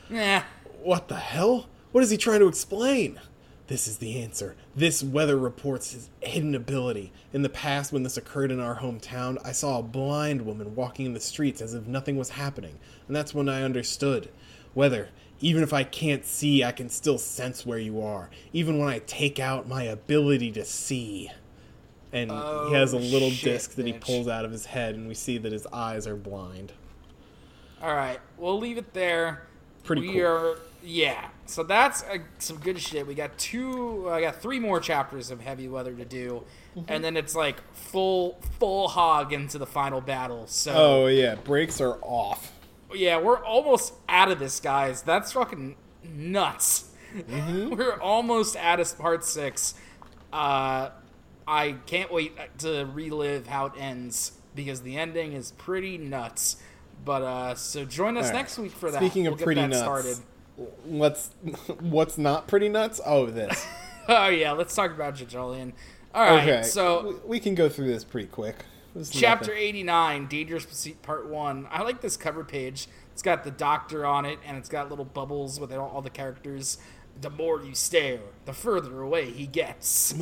Yeah. what the hell? What is he trying to explain? This is the answer. This weather reports his hidden ability. In the past, when this occurred in our hometown, I saw a blind woman walking in the streets as if nothing was happening, and that's when I understood. Weather Even if I can't see, I can still sense where you are, even when I take out my ability to see. And he has a Oh, little shit, disc that he pulls out of his head, and we see that his eyes are blind. All right, we'll leave it there. Pretty we cool. are yeah. So that's uh, some good shit. We got two. I got three more chapters of heavy weather to do, Mm-hmm. and then it's like full full hog into the final battle. So Oh, yeah, brakes are off. yeah, we're almost out of this, guys. That's fucking nuts. Mm-hmm. we're almost out of part six. Uh, I can't wait to relive how it ends because the ending is pretty nuts. But uh, so join us right. next week for that. Speaking We'll of get pretty nuts, started. Let's. What's not pretty nuts? Oh, this. Oh yeah, let's talk about JoJolion. All right, Okay, so we, we can go through this pretty quick. This chapter nothing. 89 dangerous pursuit part 1 i like this cover page it's got the doctor on it and it's got little bubbles with all, all the characters the more you stare the further away he gets.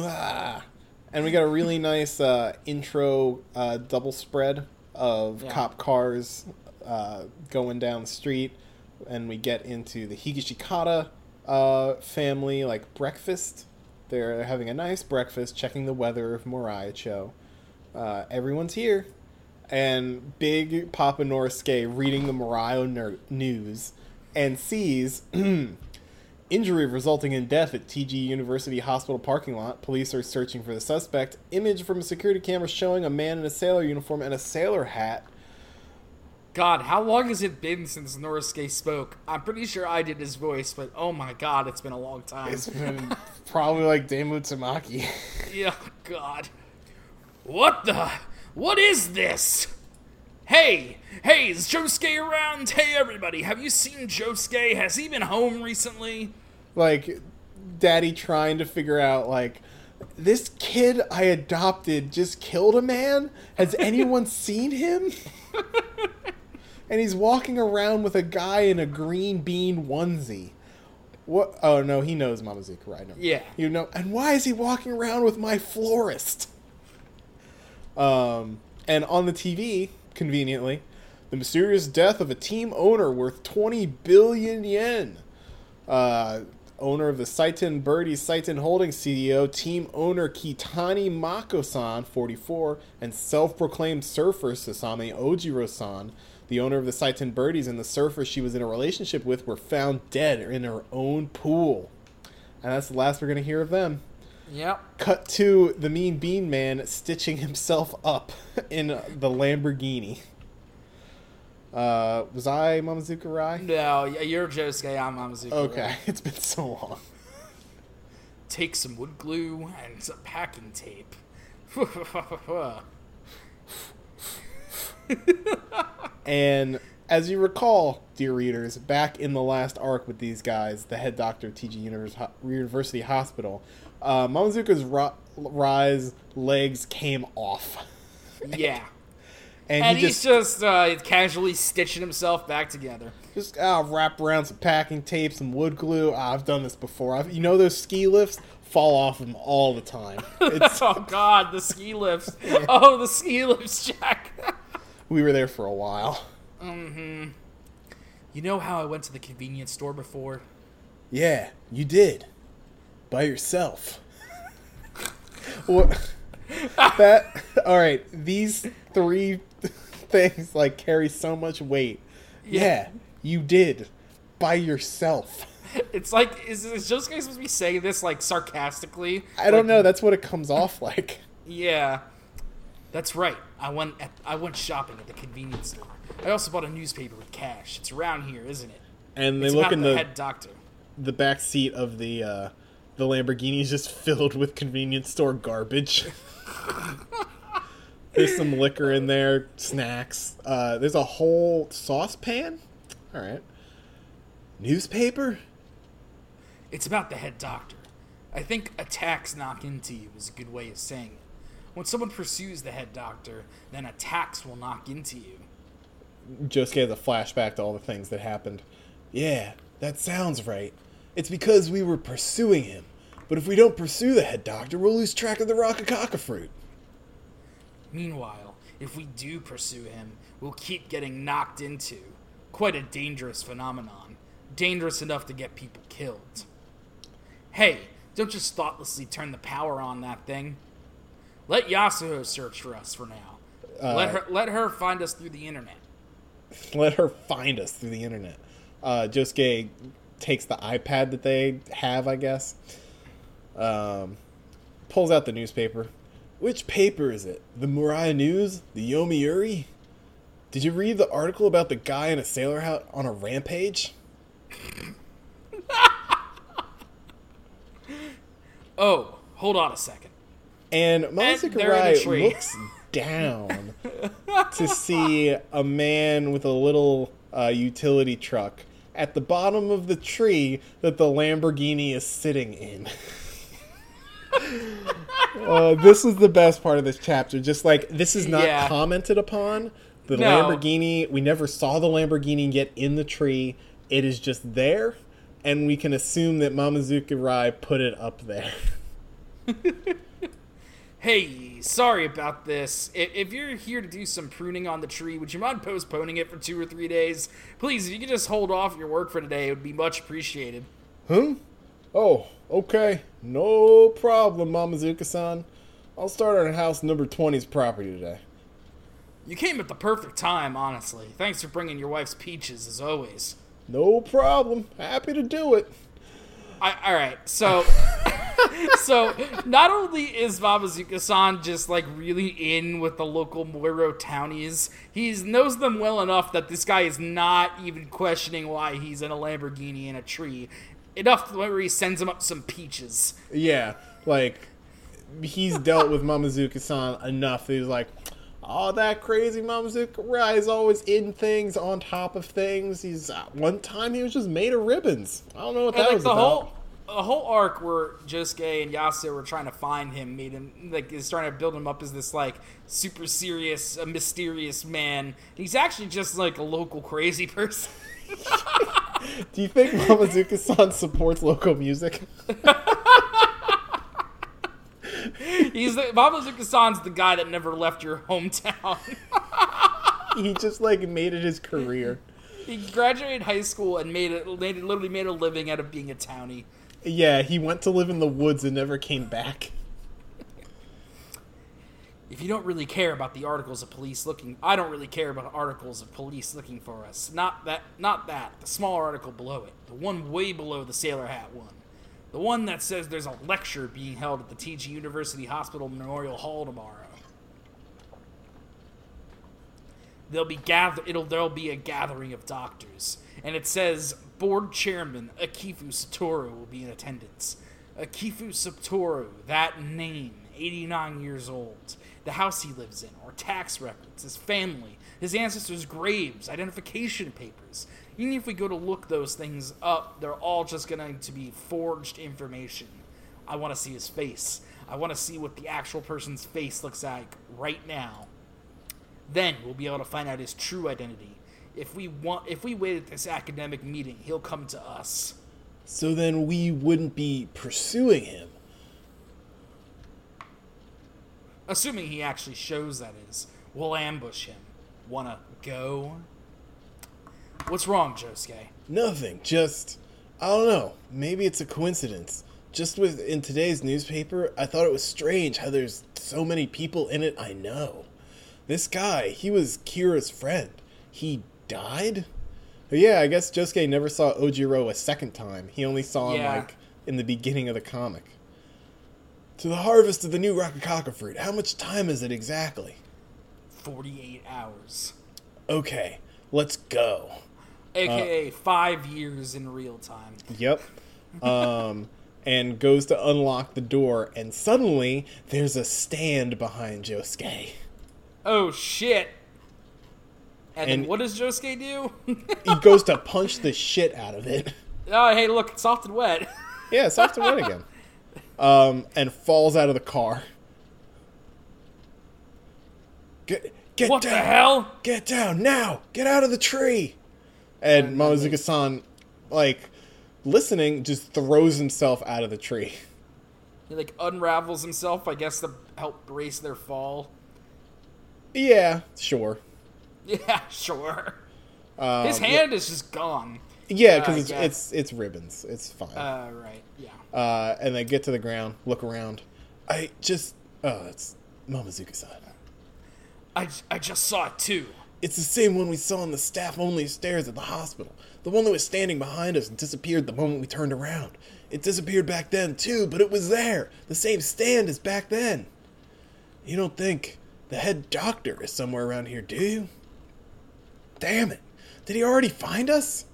And we got a really nice uh, intro uh, double spread of Yeah. cop cars uh, going down the street, and we get into the Higashikata uh, family like breakfast. They're having a nice breakfast, checking the weather of Morioh-cho. Uh, everyone's here, and big Papa Norisuke reading the Morioh ner- news and sees Injury resulting in death at TG University Hospital parking lot. Police are searching for the suspect. Image from a security camera showing a man in a sailor uniform and a sailor hat. God how long has it been since norisuke spoke i'm pretty sure i did his voice but oh my god it's been a long time It's been probably like Damo Tamaki. yeah god what the what is this Hey, hey, is Josuke around? Hey, everybody, have you seen Josuke? Has he been home recently? like, daddy trying to figure out, like, this kid I adopted just killed a man? Has anyone seen him? and he's walking around with a guy in a green bean onesie. What? Oh no, he knows Mamezuku right now. Yeah. You know, and why is he walking around with my florist? Um, and on the TV, conveniently, the mysterious death of a team owner worth 20 billion yen. Uh, owner of the Saiton Birdie Saiton Holdings CEO, team owner Kitani Mako-san, 44, and self-proclaimed surfer Sasame Ojiro-san, the owner of the Saiton Birdies and the surfer she was in a relationship with, were found dead in her own pool. And that's the last we're going to hear of them. Yep. Cut to the Mean Bean Man stitching himself up in the Lamborghini. Uh, was I Mamezuku Rai? No, you're Josuke. I'm Mamezuku. Rai. Okay, it's been so long. Take some wood glue and some packing tape. And as you recall, dear readers, back in the last arc with these guys, the head doctor of TG Univers- University Hospital, uh, Mamezuku's ri- Rai's legs came off. yeah. And, And he he's just, just uh, casually stitching himself back together. just ah, wrap around some packing tape, some wood glue. Ah, I've done this before. I've, you know those ski lifts? Fall off them all the time. It's, Oh God, the ski lifts. Oh, the ski lifts, Jack. We were there for a while. Mm-hmm. You know how I went to the convenience store before? Yeah, you did. By yourself. what? That. Alright, these three things, like, carry so much weight. Yeah, you did. By yourself. It's like, is, is Josuke supposed to be saying this like sarcastically? I don't Like, know, that's what it comes off like. Yeah, that's right. I went at, I went shopping at the convenience store. I also bought a newspaper with cash. It's around here, isn't it? And they It's look in the, the, head doctor. the back seat of the, uh, the Lamborghini is just filled with convenience store garbage. there's some liquor in there, snacks. Uh, there's a whole saucepan. All right. Newspaper? It's about the head doctor. I think attacks knock into you is a good way of saying it. When someone pursues the head doctor, then attacks will knock into you. Josuke has a flashback to all the things that happened. Yeah, that sounds right. It's because we were pursuing him. But if we don't pursue the head doctor, we'll lose track of the Rokakaka fruit. Meanwhile, if we do pursue him, we'll keep getting knocked into. Quite a dangerous phenomenon. dangerous enough to get people killed. Hey, don't just thoughtlessly turn the power on that thing. Let Yasuho search for us for now. let her let her find us through the internet. Let her find us through the internet. Uh, Josuke takes the iPad that they have, I guess. Um, pulls out the newspaper. Which paper is it? The Morioh News? The Yomiuri? Did you read the article about the guy in a sailor hat on a rampage? Oh, hold on a second. And they're in a Masakurai tree. looks down to see a man with a little uh, utility truck at the bottom of the tree that the Lamborghini is sitting in. uh, this is the best part of this chapter. Just like this is not Yeah. commented upon. The No. Lamborghini, we never saw the Lamborghini get in the tree. It is just there, and we can assume that Mamezuku Rai put it up there. Hey, sorry about this. If, you're here to do some pruning on the tree, would you mind postponing it for two or three days? Please, if you could just hold off your work for today, it would be much appreciated. Huh? Oh, okay. No problem, Mamezuku-san. I'll start on house number 20's property today. You came at the perfect time, honestly. Thanks for bringing your wife's peaches, as always. No problem. Happy to do it. I, all right, so so not only is Babazuka-san just like really in with the local Moiro townies, he knows them well enough that this guy is not even questioning why he's in a Lamborghini in a tree. Enough where he sends him up some peaches. Yeah, like, he's dealt with Mamezuku-san enough that he's like, oh, that crazy Mamezuku Rai is always in things, on top of things. He's uh, One time he was just made of ribbons. I don't know what And that like was the about. whole the whole arc where Josuke and Yasuho were trying to find him made him like is trying to build him up as this like super serious, uh, mysterious man. He's actually just like a local crazy person. Do you think Mamezuku-san supports local music? He's the Babazuka-san's the guy that never left your hometown. he just, like, made it his career. he graduated high school and made it, made it literally made a living out of being a townie. Yeah, he went to live in the woods and never came back. If you don't really care about the articles of police looking, I don't really care about articles of police looking for us. Not that, not that. The smaller article below it, the one way below the sailor hat one, the one that says there's a lecture being held at the TG University Hospital Memorial Hall tomorrow. There'll be gather. It'll there'll be a gathering of doctors, and it says board chairman Akefu Satoru will be in attendance. Akefu Satoru, that name, 89 years old, the house he lives in, or tax records, his family, his ancestors' graves, identification papers. Even if we go to look those things up, they're all just going to be forged information. I want to see his face. I want to see what the actual person's face looks like right now. Then we'll be able to find out his true identity. If we want, if we wait at this academic meeting, he'll come to us. So then we wouldn't be pursuing him. Assuming he actually shows that is, we'll ambush him. Wanna go? What's wrong, Josuke? Nothing. Just I don't know. Maybe it's a coincidence. Just with in today's newspaper, I thought it was strange how there's so many people in it I know. This guy, he was Kira's friend. He died? But yeah, I guess Josuke never saw Ojiro a second time. He only saw him Yeah. like in the beginning of the comic. To the harvest of the new Rokakaka fruit. How much time is it exactly? 48 hours. Okay, let's go. AKA five years in real time. Yep. Um, and goes to unlock the door, and suddenly there's a stand behind Josuke. Oh shit! And, And- then what does Josuke do? He goes to punch the shit out of it. oh, hey, look, it's soft and wet. Yeah, soft and wet again. Um, and falls out of the car. Get, get what down! the hell? Get down now! Get out of the tree! And Momozuka-san, like, listening, just throws himself out of the tree. He like unravels himself, I guess, to help brace their fall. Yeah, sure. Yeah, sure. Um, His hand is just gone. Yeah, Uh, because I it's, it's it's ribbons. It's fine. Uh, right. Yeah. Uh, and they get to the ground, look around. I just oh, it's Mamezuku-san. I, I just saw it too. It's the same one we saw on the staff only stairs at the hospital. The one that was standing behind us and disappeared the moment we turned around. It disappeared back then too, but it was there. The same stand as back then. You don't think the head doctor is somewhere around here, do you? Damn it. Did he already find us?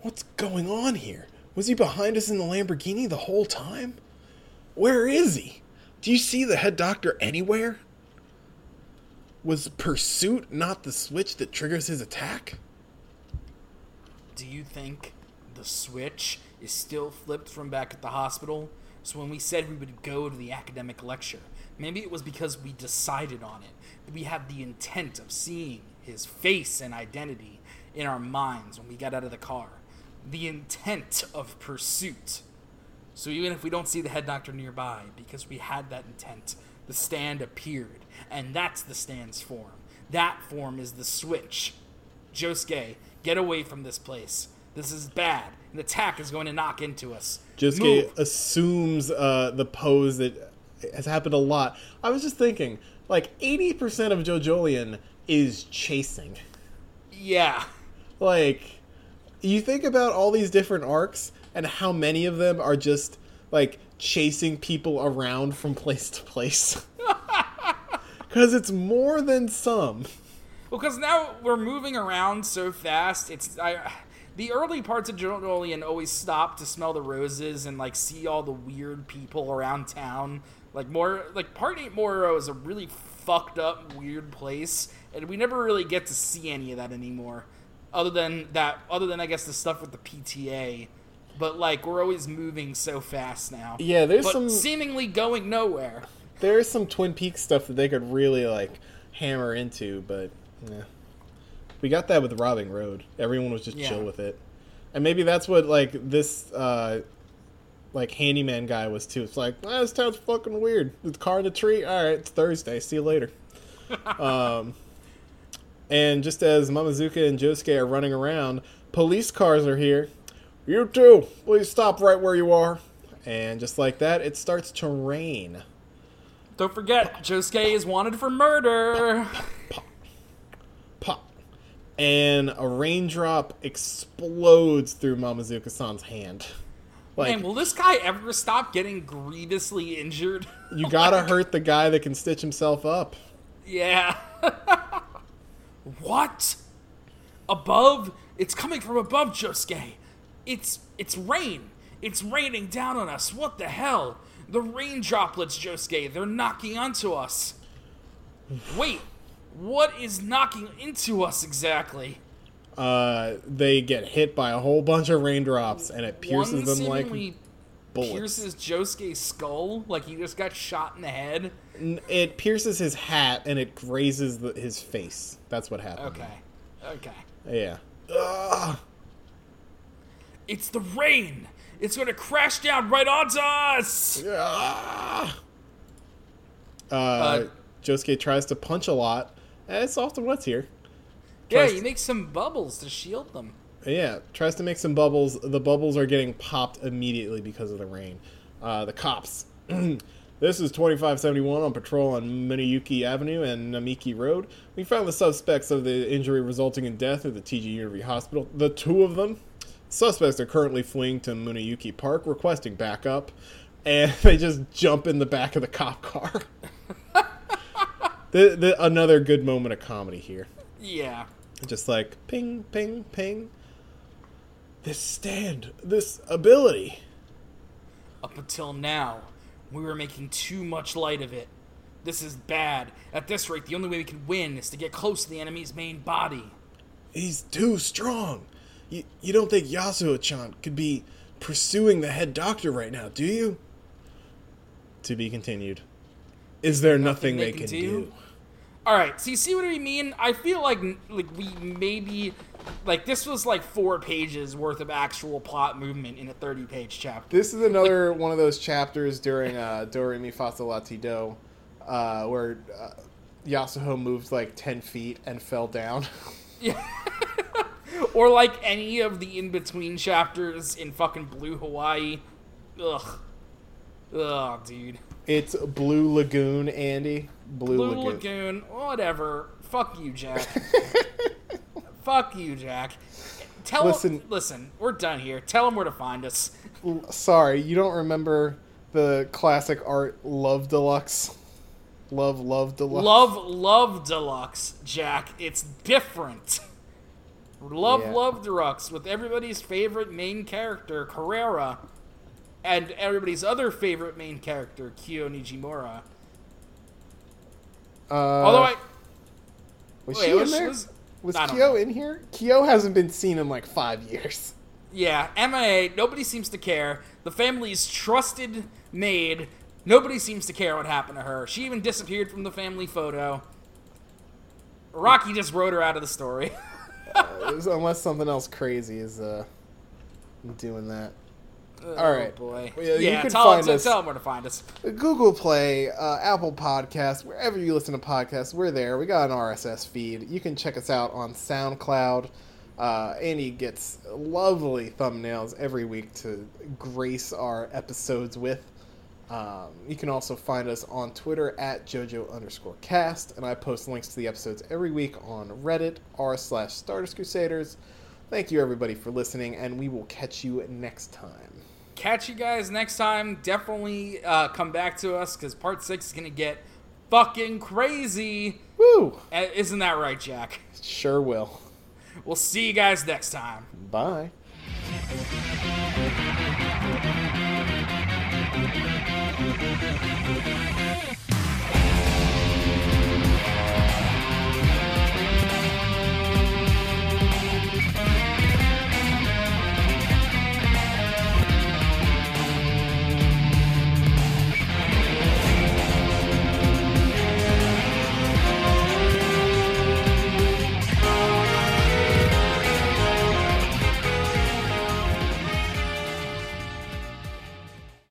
What's going on here? Was he behind us in the Lamborghini the whole time? Where is he? Do you see the head doctor anywhere? Was pursuit not the switch that triggers his attack? Do you think the switch is still flipped from back at the hospital? So when we said we would go to the academic lecture, maybe it was because we decided on it. We had the intent of seeing his face and identity in our minds when we got out of the car. The intent of pursuit. So even if we don't see the head doctor nearby, because we had that intent, the stand appeared, and that's the stand's form. That form is the switch. Josuke, get away from this place. This is bad. An attack is going to knock into us. Josuke Move. assumes uh, the pose that has happened a lot. I was just thinking, like, 80% of JoJolion is chasing. Yeah. Like, you think about all these different arcs and how many of them are just, like, chasing people around from place to place. Because it's more than some. Well, because now we're moving around so fast. It's I, the early parts of Jolien always stop to smell the roses and like see all the weird people around town. Like more like part eight Morioh is a really fucked up weird place, and we never really get to see any of that anymore. Other than that, other than I guess the stuff with the PTA. But like we're always moving so fast now. Yeah, there's but some- seemingly going nowhere. There is some Twin Peaks stuff that they could really, like, hammer into, but, yeah. We got that with Robbing Road. Everyone was just Yeah. chill with it. And maybe that's what, like, this, uh, like, handyman guy was, too. It's like, ah, this town's fucking weird. The car in the tree? Alright, it's Thursday. See you later. um, and just as Mamezuku and Josuke are running around, police cars are here. You too, please stop right where you are. And just like that, it starts to rain. Don't forget, Josuke is wanted for murder. pop, pop, pop. and a raindrop explodes through Mamezuku-san's hand. Like Man, will this guy ever stop getting grievously injured? you gotta hurt the guy that can stitch himself up. yeah. what? Above? It's coming from above, Josuke. It's it's rain. It's raining down on us. What the hell? The rain droplets, Josuke. They're knocking onto us. Wait, what is knocking into us exactly? Uh, they get hit by a whole bunch of raindrops, and it pierces One them like seemingly bullets. pierces Josuke's skull like he just got shot in the head. It pierces his hat, and it grazes the, his face. That's what happened. Okay. Okay. Yeah. Ugh. It's the rain. It's going to crash down right onto us. Ah. Uh, Josuke tries to punch a lot. It's often what's here. Yeah, Tries you to- make some bubbles to shield them. Yeah, tries to make some bubbles. The bubbles are getting popped immediately because of the rain. Uh, the cops. this is 2571 on patrol on Minayuki Avenue and Namiki Road. We found the suspects of the injury resulting in death at the TG University Hospital. The two of them. Suspects are currently fleeing to Munayuki Park, requesting backup, and they just jump in the back of the cop car. the, the, another good moment of comedy here. Yeah. Just like ping, ping, ping. This stand, this ability. Up until now, we were making too much light of it. This is bad. At this rate, the only way we can win is to get close to the enemy's main body. He's too strong. You, you don't think Yasuho-chan could be pursuing the head doctor right now, do you? To be continued. Is there nothing, they, can, do? All right, so you see what I mean? I feel like like we maybe like this was like four pages worth of actual plot movement in a thirty-page chapter. This is another one of those chapters during uh, Do Re Mi Fa Sol La Ti Do, uh, where uh, Yasuho moved like ten feet and fell down. Yeah. Or like any of the in between chapters in fucking Blue Hawaii. Ugh. Ugh, dude. It's Blue Lagoon, Andy. Blue, Blue Lagoon. Lagoon, whatever. Fuck you, Jack. Fuck you, Jack. Tell Listen- listen, listen, we're done here. Tell them where to find us. Sorry, you don't remember the classic art Love Deluxe? Love, Love Deluxe? Love, love deluxe, Jack. It's different. Love, Yeah. love deluxe with everybody's favorite main character, Karera, and everybody's other favorite main character, Kyo Nijimura. Uh, Although I, was wait, she in there? was- Was Kyo know. in here? Kyo hasn't been seen in like five years. yeah, MIA. Nobody seems to care. The family's trusted maid. Nobody seems to care what happened to her. She even disappeared from the family photo. Araki just wrote her out of the story. Unless something else crazy is uh, doing that. oh right. boy. Yeah, Yeah, you can tell, find tell, us- tell them where to find us. Google Play, uh, Apple Podcasts, wherever you listen to podcasts, we're there. We got an RSS feed. You can check us out on SoundCloud. Uh, Andy gets lovely thumbnails every week to grace our episodes with. Um, you can also find us on Twitter at JoJo underscore cast, and I post links to the episodes every week on Reddit r slash Stardust Crusaders. Thank you everybody for listening, and we will catch you next time. Catch you guys next time. Definitely uh, come back to us because part six is gonna get fucking crazy. Woo! Uh, Isn't that right, Jack? Sure will. We'll see you guys next time. Bye.